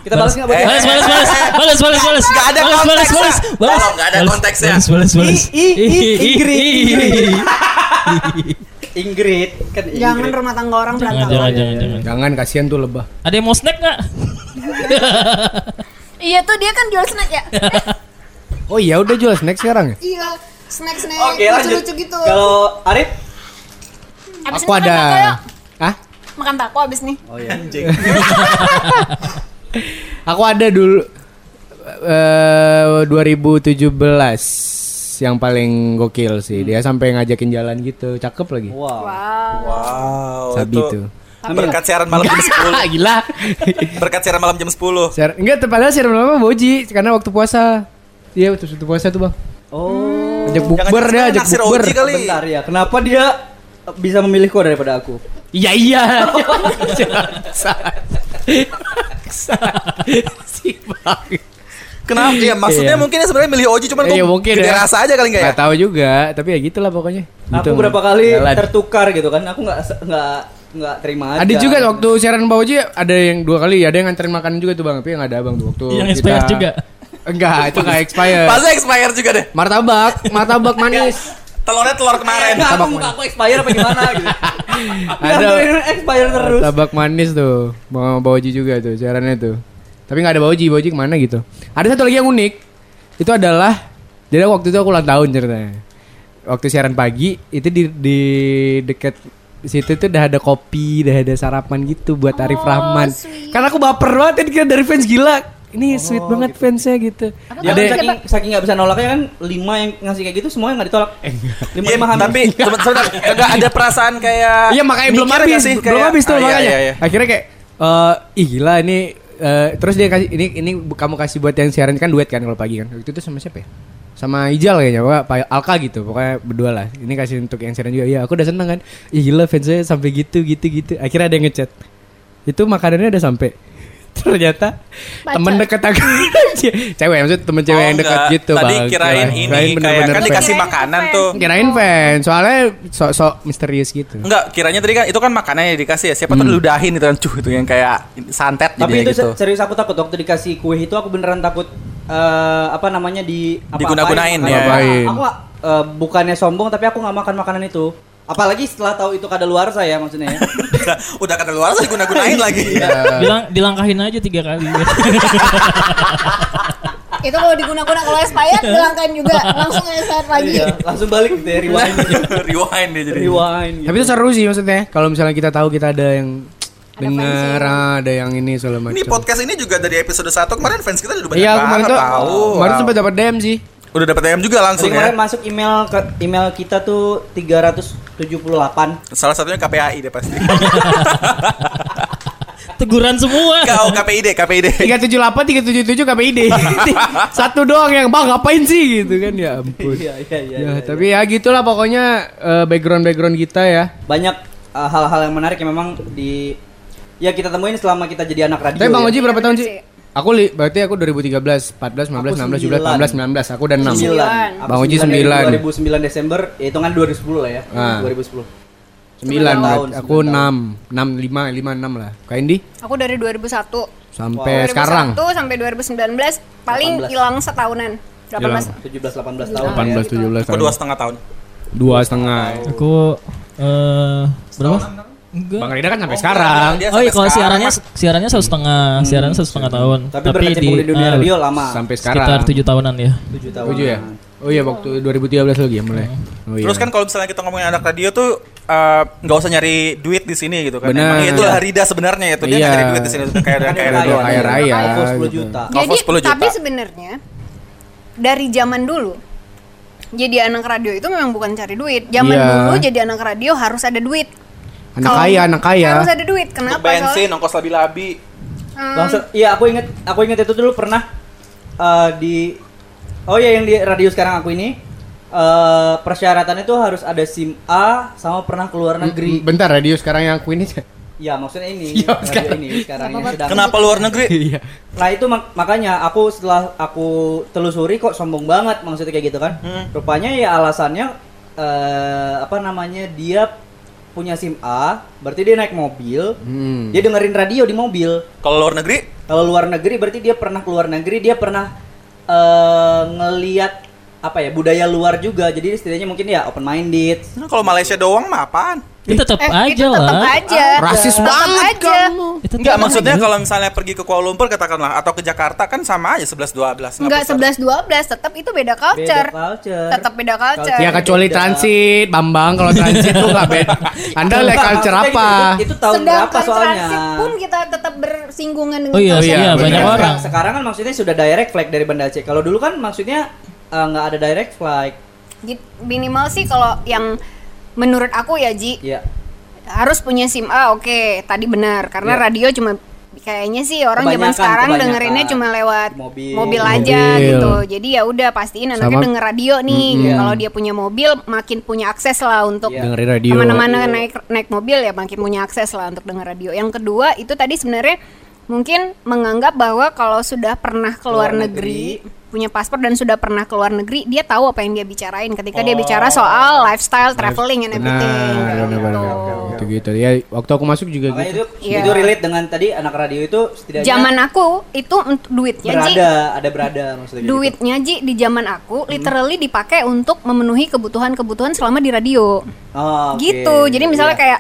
Kita balas nggak? buat Eh, dia? Balas, balas, balas, balas, balas, balas. Nggak ada Balas, balas, konteksnya. balas, balas. Tolong, nggak ada konteksnya. Balas, balas, balas. I- i- i- Ingrid, *laughs* Ingrid kan jangan Ingrid. rumah tangga orang Jangan, berantakan. jangan, jangan, jangan. Jangan kasihan tuh lebah. Ada yang mau snack nggak? *laughs* Iya tuh dia kan jual snack ya. *laughs* Oh iya udah jual snack sekarang ya? iya, snack-snack Oke, lanjut. lucu-lucu gitu. Kalau Arif? Abis Aku ini makan ada. Hah? Makan taco abis nih. Oh iya. Aku ada dulu eh 2017 yang paling gokil sih. Dia sampai ngajakin jalan gitu. Cakep lagi. Wow. Wow. Wow Sabi itu tuh. Berkat siaran malam jam *laughs* 10 Gila. Berkat siaran malam jam 10 Share, enggak, padahal share lama Boji karena waktu puasa. Iya, waktu waktu puasa tuh, Bang. Oh. Ajak bukber dia, ajak bukber. Bentar ya. Kenapa dia bisa memilihku daripada aku? Iya, iya. *laughs* si Bang. Kenapa? Ya maksudnya Iya. mungkin ya sebenarnya milih Oji Cuman Iya, mungkin gede ya. rasa aja kali nggak ya Gak tahu juga, tapi ya gitulah pokoknya. Aku Gitu. berapa kali Jalan. tertukar gitu kan. Aku nggak nggak nggak terima aja. Ada juga waktu siaran Mbak Oji ada yang dua kali, ada yang nganterin makanan juga tuh Bang, tapi yang ada Abang tuh waktu Yang expired juga. Enggak, itu enggak expired. Pasti expired juga deh Martabak, martabak *laughs* manis. Telurnya telur kemarin Enggak, aku muka aku expire apa gimana gitu. *laughs* Ada. Expire terus. Martabak manis tuh, mau Mbak Oji juga tuh siarannya tuh. Tapi nggak ada Mbak Oji ke mana gitu. Ada satu lagi yang unik, itu adalah jadi waktu itu aku ulang tahun ceritanya. Waktu siaran pagi itu di di dekat situ tuh udah ada kopi, udah ada sarapan gitu buat Arif Rahman. sweet. Karena aku baper banget ini kira dari fans gila. Ini sweet banget fansnya gitu. Dia Ada kan saking saking nggak bisa nolaknya kan lima yang ngasih kayak gitu semuanya nggak ditolak. Lima Iya, lima hamil. tapi sebentar enggak ada perasaan kayak Iya makanya belum habis, sih? belum Kayak- habis tuh Ah, iya, makanya. iya, iya. Akhirnya kayak eh ih gila ini eh, terus dia kasih ini ini kamu kasih buat yang siaran kan duet kan kalau pagi kan. Waktu itu sama siapa ya? Sama Ijal kayaknya, Pak Alka gitu. Pokoknya berdua lah. Ini kasih untuk yang siaran juga. Iya, aku udah seneng kan. Ih gila fansnya sampai gitu gitu gitu. Akhirnya ada yang ngechat. Itu makanannya udah sampai. Ternyata temen deket aku *laughs* cewek maksud temen cewek Oh, yang deket enggak. gitu Tadi Bang. kirain Kirain- ini kirain kayak bener-bener kan dikasih Kirain makanan tuh. Kirain fans, soalnya sok-sok misterius gitu. Enggak, kiranya tadi kan itu kan makanannya dikasih ya. Siapa tuh ludahin itu kan cuh itu yang kayak santet Tapi itu gitu. se- serius aku takut waktu dikasih kue itu aku beneran takut eh, apa namanya di apa Diguna-gunain, ya. Aku eh, bukannya sombong tapi aku nggak makan makanan itu. Apalagi setelah tahu itu kada luar saya maksudnya ya. udah kata luar saya guna-gunain *laughs* lagi. Bilang dilangkahin aja tiga kali. Itu kalau diguna-guna kalau expired dilangkain juga langsung expired lagi. Iya, langsung balik gitu ya rewind. *laughs* Rewind dia jadi. rewind. Gitu. Tapi itu seru sih maksudnya. Kalau misalnya kita tahu kita ada yang Ada dengar, fansnya. ah, ada yang ini segala macam. Ini podcast ini juga dari episode 1 kemarin fans kita udah banyak Iya, kemarin tuh tahu. kemarin Wow. sempat dapat DM sih. Udah dapat DM juga langsung Jadi ya. kemarin masuk email ke email kita tuh 378. Salah satunya KPAI deh pasti. *laughs* Teguran semua. Kau KPID, KPID. 378 377 KPID. Satu doang yang bang ngapain sih gitu kan ya ampun. Iya, iya, iya. Ya, iya. tapi ya gitulah pokoknya eh, background-background kita ya. banyak uh, hal-hal yang menarik yang memang di ya kita temuin selama kita jadi anak radio. Tapi Bang ya. Oji berapa tahun sih? Aku li, berarti aku 2013, 14, 15, 16, 17, 18, 19. Aku udah 6. Sembilan. Aku Bang Uji sembilan dari 9. 2009 Desember, ya hitungan 2010 lah ya. Ah. 2010. 9 Sembilan tahun, berarti. Aku sembilan 6, 6 5, 5 6 lah. Kak Indi Aku dari 2001 sampai 2001 sekarang. sampai 2019 paling 18. hilang setahunan. 18 17 18 tahun. 18 ya. 17 Aku tahun. dua setengah tahun. Dua setengah. Aku eh berapa? Enggak. Bang Rida kan sampai sekarang. Dia Oh iya sampai kalau sekarang siarannya siarannya satu setengah, siarannya satu setengah tahun. Tapi, berkecimpung di, dunia ah, radio lama. Sampai sekitar sekarang. tujuh tahunan ya. 7 tahun. Tujuh ya? Oh iya waktu 2013 lagi ya mulai. Oh iya. Terus kan kalau misalnya kita ngomongin anak radio tuh eh, nggak usah nyari duit di sini gitu kan. Benar. Emang itu Rida sebenarnya itu dia Iya. nyari duit di sini itu kayak kayak kaya, radio. kaya raya, 10 gitu. juta. Jadi Alfons 10 juta. tapi sebenarnya dari zaman dulu jadi anak radio itu memang bukan cari duit. Zaman Iya. dulu jadi anak radio harus ada duit. Anak Kalau- kaya, anak kaya. Harus ada duit. Untuk Kenapa? bensin, ongkos labi-labi. Hmm, Langsung, iya aku inget, aku inget itu dulu pernah eh, di, oh ya yang di radio sekarang aku ini eh persyaratannya tuh harus ada SIM A sama pernah keluar negeri. Bentar radio sekarang yang aku ini. *laughs* Ya maksudnya ini, radio sekarang. ini sekarang yang sedang. Kenapa luar negeri? *laughs* Iya. Nah itu mak- makanya aku setelah aku telusuri kok sombong banget maksudnya kayak gitu kan. Hmm. Rupanya ya alasannya eh apa namanya dia punya SIM A, berarti dia naik mobil, Hmm. dia dengerin radio di mobil. Kalau luar negeri, Kalau luar negeri berarti dia pernah keluar negeri, dia pernah eh ngeliat apa ya budaya luar juga. Jadi istilahnya mungkin ya open minded. nah, kalau Malaysia doang mah apaan? Itu tetap eh, aja itu tetap lah. aja. Rasis Tetap banget aja. Itu Enggak, tetap maksudnya aja. kalau misalnya pergi ke Kuala Lumpur katakanlah atau ke Jakarta kan sama aja 11 12. Enggak 11 12 tetap itu beda culture. Beda culture. Tetap beda culture. Ya kecuali Beda. transit, Bambang kalau transit tuh nggak beda. *laughs* Anda lihat culture apa? gitu, Itu, itu tahun berapa soalnya? transit pun kita tetap bersinggungan dengan Oh iya, iya, iya, banyak orang. Sekarang kan maksudnya sudah direct flight dari Banda Aceh. Kalau dulu kan maksudnya eh, nggak ada direct flight. Git- Minimal sih kalau yang menurut aku ya Ji Iya. harus punya SIM A oke tadi benar karena Iya. radio cuma kayaknya sih orang zaman sekarang kebanyakan. dengerinnya cuma lewat Mobil. mobil, aja Mobil. gitu jadi ya udah pastiin anaknya Sama- denger radio nih Mm-mm. kalau dia punya mobil makin punya akses lah untuk Iya. Dengerin radio. ke mana-mana naik naik mobil ya makin punya akses lah untuk denger radio yang kedua itu tadi sebenarnya mungkin menganggap bahwa kalau sudah pernah keluar Keluar negeri, negeri. Punya paspor dan sudah pernah keluar negeri dia tahu apa yang dia bicarain ketika dia Oh. bicara soal lifestyle traveling and everything Benar, kayak benar, benar. gitu. Gitu gitu. Ya waktu aku masuk juga Makanya gitu. itu Iya. itu relate dengan tadi anak radio itu setidaknya Zaman aku itu untuk duitnya Ji, berada, ada berada maksudnya kayak duitnya Ji di zaman aku literally dipakai untuk memenuhi kebutuhan-kebutuhan selama di radio. gitu. Oh, oke. Gitu. Jadi misalnya Iya. kayak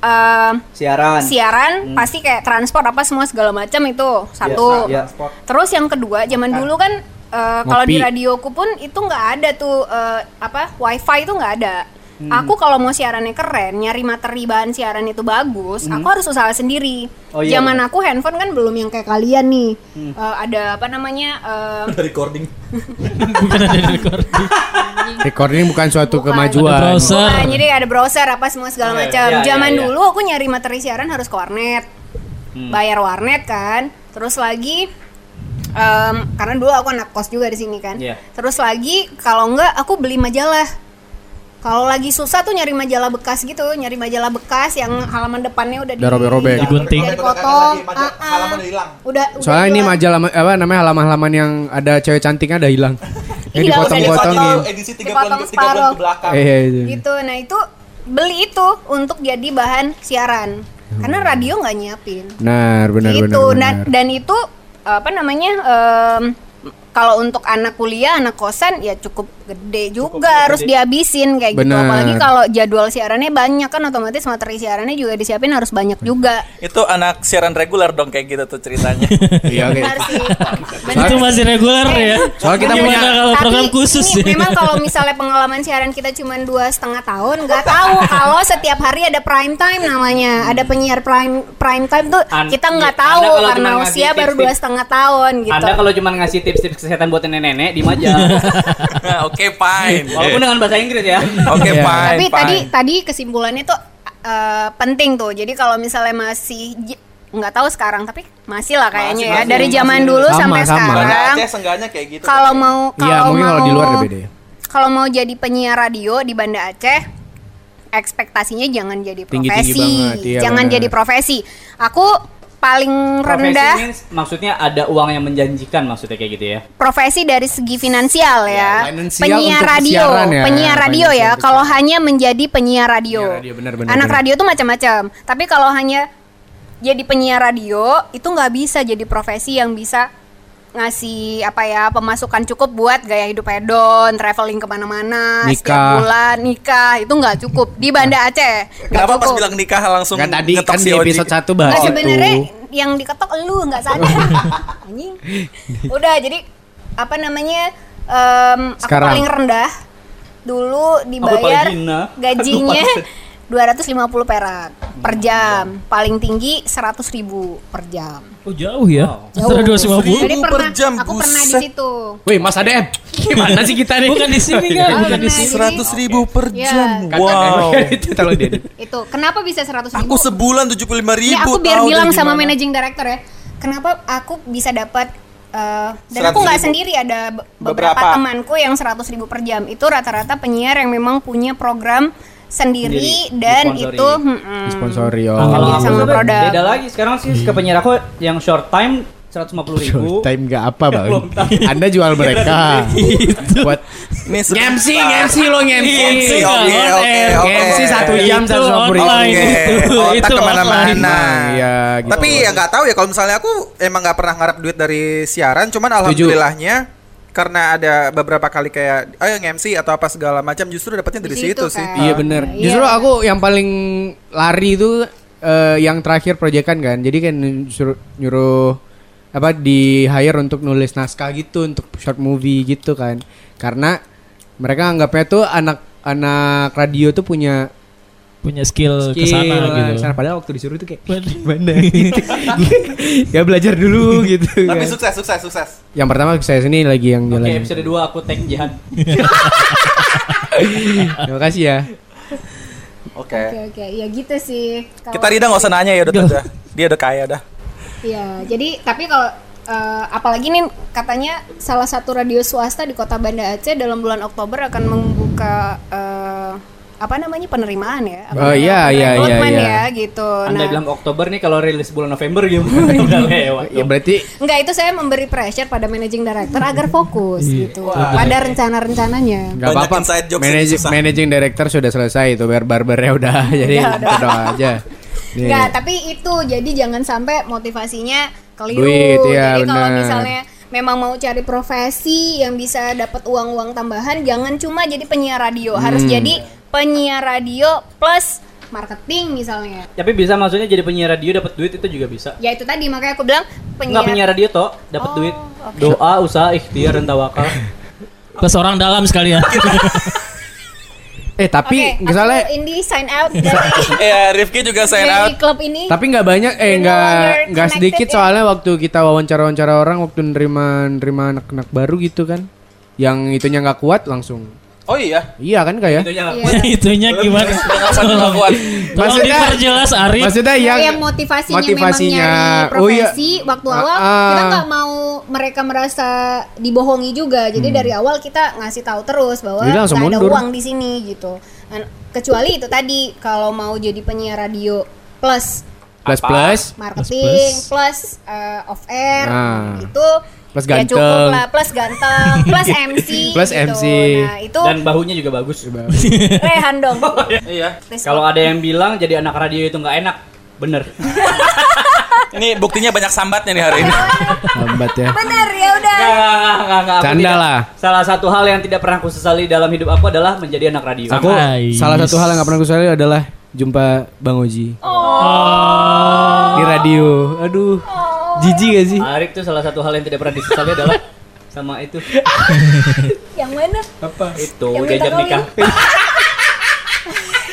eh, siaran. siaran Hmm. pasti kayak transport apa semua segala macam itu satu. Iya, iya. Terus yang kedua zaman dulu kan eh, kalau di radioku pun itu nggak ada tuh eh, apa wifi itu nggak ada. Hmm. Aku kalau mau siarannya keren, nyari materi bahan siaran itu bagus, aku harus usaha sendiri. Hmm. Oh, iya, Zaman benar. aku handphone kan belum yang kayak kalian nih. Hmm. Eh, ada apa namanya? eh, recording. *laughs* bukan ada di recording. Recording bukan suatu Bukan. kemajuan. Ada browser. Bukan, jadi ada browser apa semua segala Iya, macam. iya, iya, Zaman iya. dulu aku nyari materi siaran harus ke warnet. Hmm. Bayar warnet kan. Terus lagi em, karena dulu aku anak kos juga di sini kan. Iya. Terus lagi kalau enggak aku beli majalah. Kalau lagi susah tuh nyari majalah bekas gitu, nyari majalah bekas yang halaman depannya udah di Udah robek-robek. Digunting. udah dipotong. Ah, ah. Halaman udah hilang. Udah, udah Soalnya ini majalah apa namanya halaman-halaman yang ada cewek cantiknya ada hilang. *laughs* Yang Iya, dipotong-potongin. udah Edisi 3 Dipotong bulan, 3 bulan separuh. ke belakang. Iya itu. gitu nah itu beli itu untuk jadi bahan siaran karena radio nggak nyiapin Benar, benar, benar. gitu dan benar. dan itu apa namanya em, kalau untuk anak kuliah anak kosan ya cukup gede juga harus dihabisin kayak gitu Benar. apalagi kalau jadwal siarannya banyak kan otomatis materi siarannya juga disiapin harus banyak juga Itu anak siaran reguler dong kayak gitu tuh ceritanya. *laughs* Iya, oke. Itu sih. masih reguler ya. Soalnya kita punya- kalau Tapi program khusus ini ya? memang kalau misalnya pengalaman siaran kita cuma dua setengah tahun nggak tahu *laughs* kalau setiap hari ada prime time namanya ada penyiar prime prime time tuh An- kita nggak iya, tahu Anda kalau karena usia baru tips-tips- dua setengah tahun gitu Anda kalau cuma ngasih tips-tips kesehatan buat nenek-nenek di aja. *laughs* Oke, fine. *laughs* Walaupun dengan bahasa Inggris ya. *laughs* Oke, Iya. fine. tapi fine. tadi tadi kesimpulannya tuh eh, penting tuh jadi kalau misalnya masih nggak tahu sekarang tapi masih lah kayaknya Masih, ya masih, dari masih. zaman dulu Sama, sampai sama. Sekarang Aceh kayak gitu. kalau mau Iya, kalau mungkin mau kalau di luar beda ya. kalau mau jadi penyiar radio di Banda Aceh ekspektasinya jangan jadi profesi banget, iya jangan benar. jadi profesi aku paling Profesi rendah means maksudnya ada uang yang menjanjikan maksudnya kayak gitu ya. profesi dari segi finansial ya. finansial penyiar untuk radio, ya. penyiar radio ya. Kalau hanya menjadi penyiar radio. Penyiar radio, benar, benar, Anak benar. radio tuh macam-macam. Tapi kalau hanya jadi penyiar radio itu nggak bisa jadi profesi yang bisa ngasih apa ya pemasukan cukup buat gaya hidup hedon, traveling ke mana-mana, setiap Nikah. bulan nikah itu nggak cukup di Banda Aceh. nggak Kenapa pas cukup. bilang nikah langsung Kan tadi kan si di episode 1 bahas Nggak, itu. sebenarnya yang diketok lu nggak sadar. *laughs* Anjing. Udah jadi apa namanya? em, aku Sekarang. paling rendah dulu dibayar *laughs* gajinya Aku 250 perak per jam. Paling tinggi 100 ribu per jam. Oh jauh ya. Jauh. Antara 250. Jadi Ribu per pernah jam, aku pernah di buset. situ. Wih, Mas Adem. Gimana sih kita nih? Bukan di sini kan, Oh, bukan di pernah. sini. Jadi- Seratus ribu per Iya. jam. Wow. *laughs* itu tolong dia. Itu kenapa bisa 100 ribu? Aku sebulan tujuh puluh lima ribu. Ini aku biar bilang sama mana. managing director ya. Kenapa aku bisa dapat eh, dan 100.000. aku nggak sendiri ada be- beberapa, Beberapa. temanku yang 100 ribu per jam itu rata-rata penyiar yang memang punya program sendiri, Sendiri, dan disponsori. itu mm-mm. Sponsori oh. Kalau Iya, aku sama produk. beda lagi. Sekarang sih ke penyiar aku yang short time 150 ribu. Time gak apa *laughs* bang Anda jual *laughs* mereka Buat Ini se- Ngemsi, ngemsi lo ngemsi Ngemsi, Iya, oke, oke, oke. Ngemsi satu jam Itu satu ratus ribu online. Oke, otak itu ke mana-mana. Iya, gitu. Tapi ya nggak tahu ya kalau misalnya aku emang nggak pernah ngarep duit dari siaran, cuman alhamdulillahnya karena ada beberapa kali kayak ayo nge-MC atau apa segala macam justru dapatnya dari Di situ, situ sih. kan. Iya bener Iya. Justru aku yang paling lari itu eh, Yang terakhir proyekan kan Jadi kan suruh, nyuruh Apa di hire untuk nulis naskah gitu Untuk short movie gitu kan Karena mereka anggapnya tuh anak anak radio tuh punya Punya skill, skill ke sana gitu. ke sana. Padahal waktu disuruh tuh kayak Mana *laughs* Ya belajar dulu *laughs* gitu Tapi kan. sukses, sukses, sukses. Yang pertama saya sini lagi yang Oke, jalan episode 2 aku tag Jihan. *laughs* Terima kasih ya Oke. Oke oke ya gitu sih. Kalau- Kita Rida nggak usah nanya ya udah, udah. Dia udah kaya dah. Iya, jadi tapi kalau eh, apalagi nih katanya salah satu radio swasta di Kota Banda Aceh dalam bulan Oktober akan membuka eh, apa namanya penerimaan ya? Oh, iya, iya, iya, iya. ya gitu. Anda Nah, bilang Oktober nih kalau rilis bulan November gimana? *laughs* Udah lewat. Ya berarti enggak itu saya memberi pressure pada managing director agar fokus gitu pada rencana-rencananya. Gak Banyak apa-apa. Managing, managing director sudah selesai itu biar barbernya udah *laughs* jadi udah aja. Enggak, tapi itu jadi jangan sampai motivasinya keliru. Duit, iya, jadi kalau misalnya memang mau cari profesi yang bisa dapat uang-uang tambahan, jangan cuma jadi penyiar radio, harus Hmm. jadi penyiar radio plus marketing misalnya. Tapi bisa maksudnya jadi penyiar radio dapat duit itu juga bisa. Ya itu tadi makanya aku bilang Enggak penyiar. penyiar radio toh dapat Oh, duit. oke. Doa, usaha, ikhtiar dan tawakal. *laughs* Plus orang dalam sekalian. *laughs* Eh tapi Oke, misalnya aku Indi sign out dari, *laughs* Ya, Rifki juga sign out. klub ini. tapi nggak banyak eh nggak nggak sedikit ya? soalnya waktu kita wawancara wawancara orang waktu nerima nerima anak-anak baru gitu kan yang itunya nggak kuat langsung Oh iya. iya kan kayak Itunya nggak Iya. *laughs* Itunya gimana? Tolong Maksudnya- diperjelas Arif. maksudnya yang, yang yang motivasinya, motivasinya, memang nyari oh iya. profesi waktu awal Ah, ah. kita nggak mau mereka merasa dibohongi juga jadi dari awal kita ngasih tahu terus bahwa Hmm. Jadi nggak ada mundur. uang di sini gitu Dan kecuali itu tadi kalau mau jadi penyiar radio plus plus plus marketing plus, eh, off air Ah. itu Plus ya ganteng. cukup lah plus ganteng plus *laughs* MC Plus gitu. MC. nah itu Dan bahunya juga bagus. *laughs* rehan dong *laughs* Iya. Please, Kalau ada yang bilang jadi anak radio itu nggak enak, bener. Ini buktinya banyak sambatnya nih hari ini. lambat ya bener ya udah Nggak, nggak, nggak, Canda lah. Salah satu hal yang tidak pernah aku sesali dalam hidup aku adalah menjadi anak radio. aku Nice. salah satu hal yang nggak pernah aku sesali adalah jumpa bang Oji Oh. di radio aduh jijik gak sih Arif tuh salah satu hal yang tidak pernah disesali adalah *laughs* sama itu. *laughs* yang mana Itu Yang minta diajak nikah. *laughs*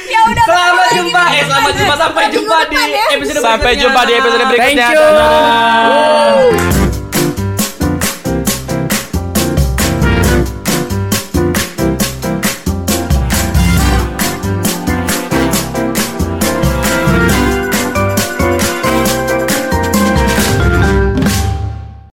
ya udah Selamat jumpa, eh selamat jumpa sampai jumpa di episode Sampai berikutnya. jumpa di episode thank berikutnya. you Dadah.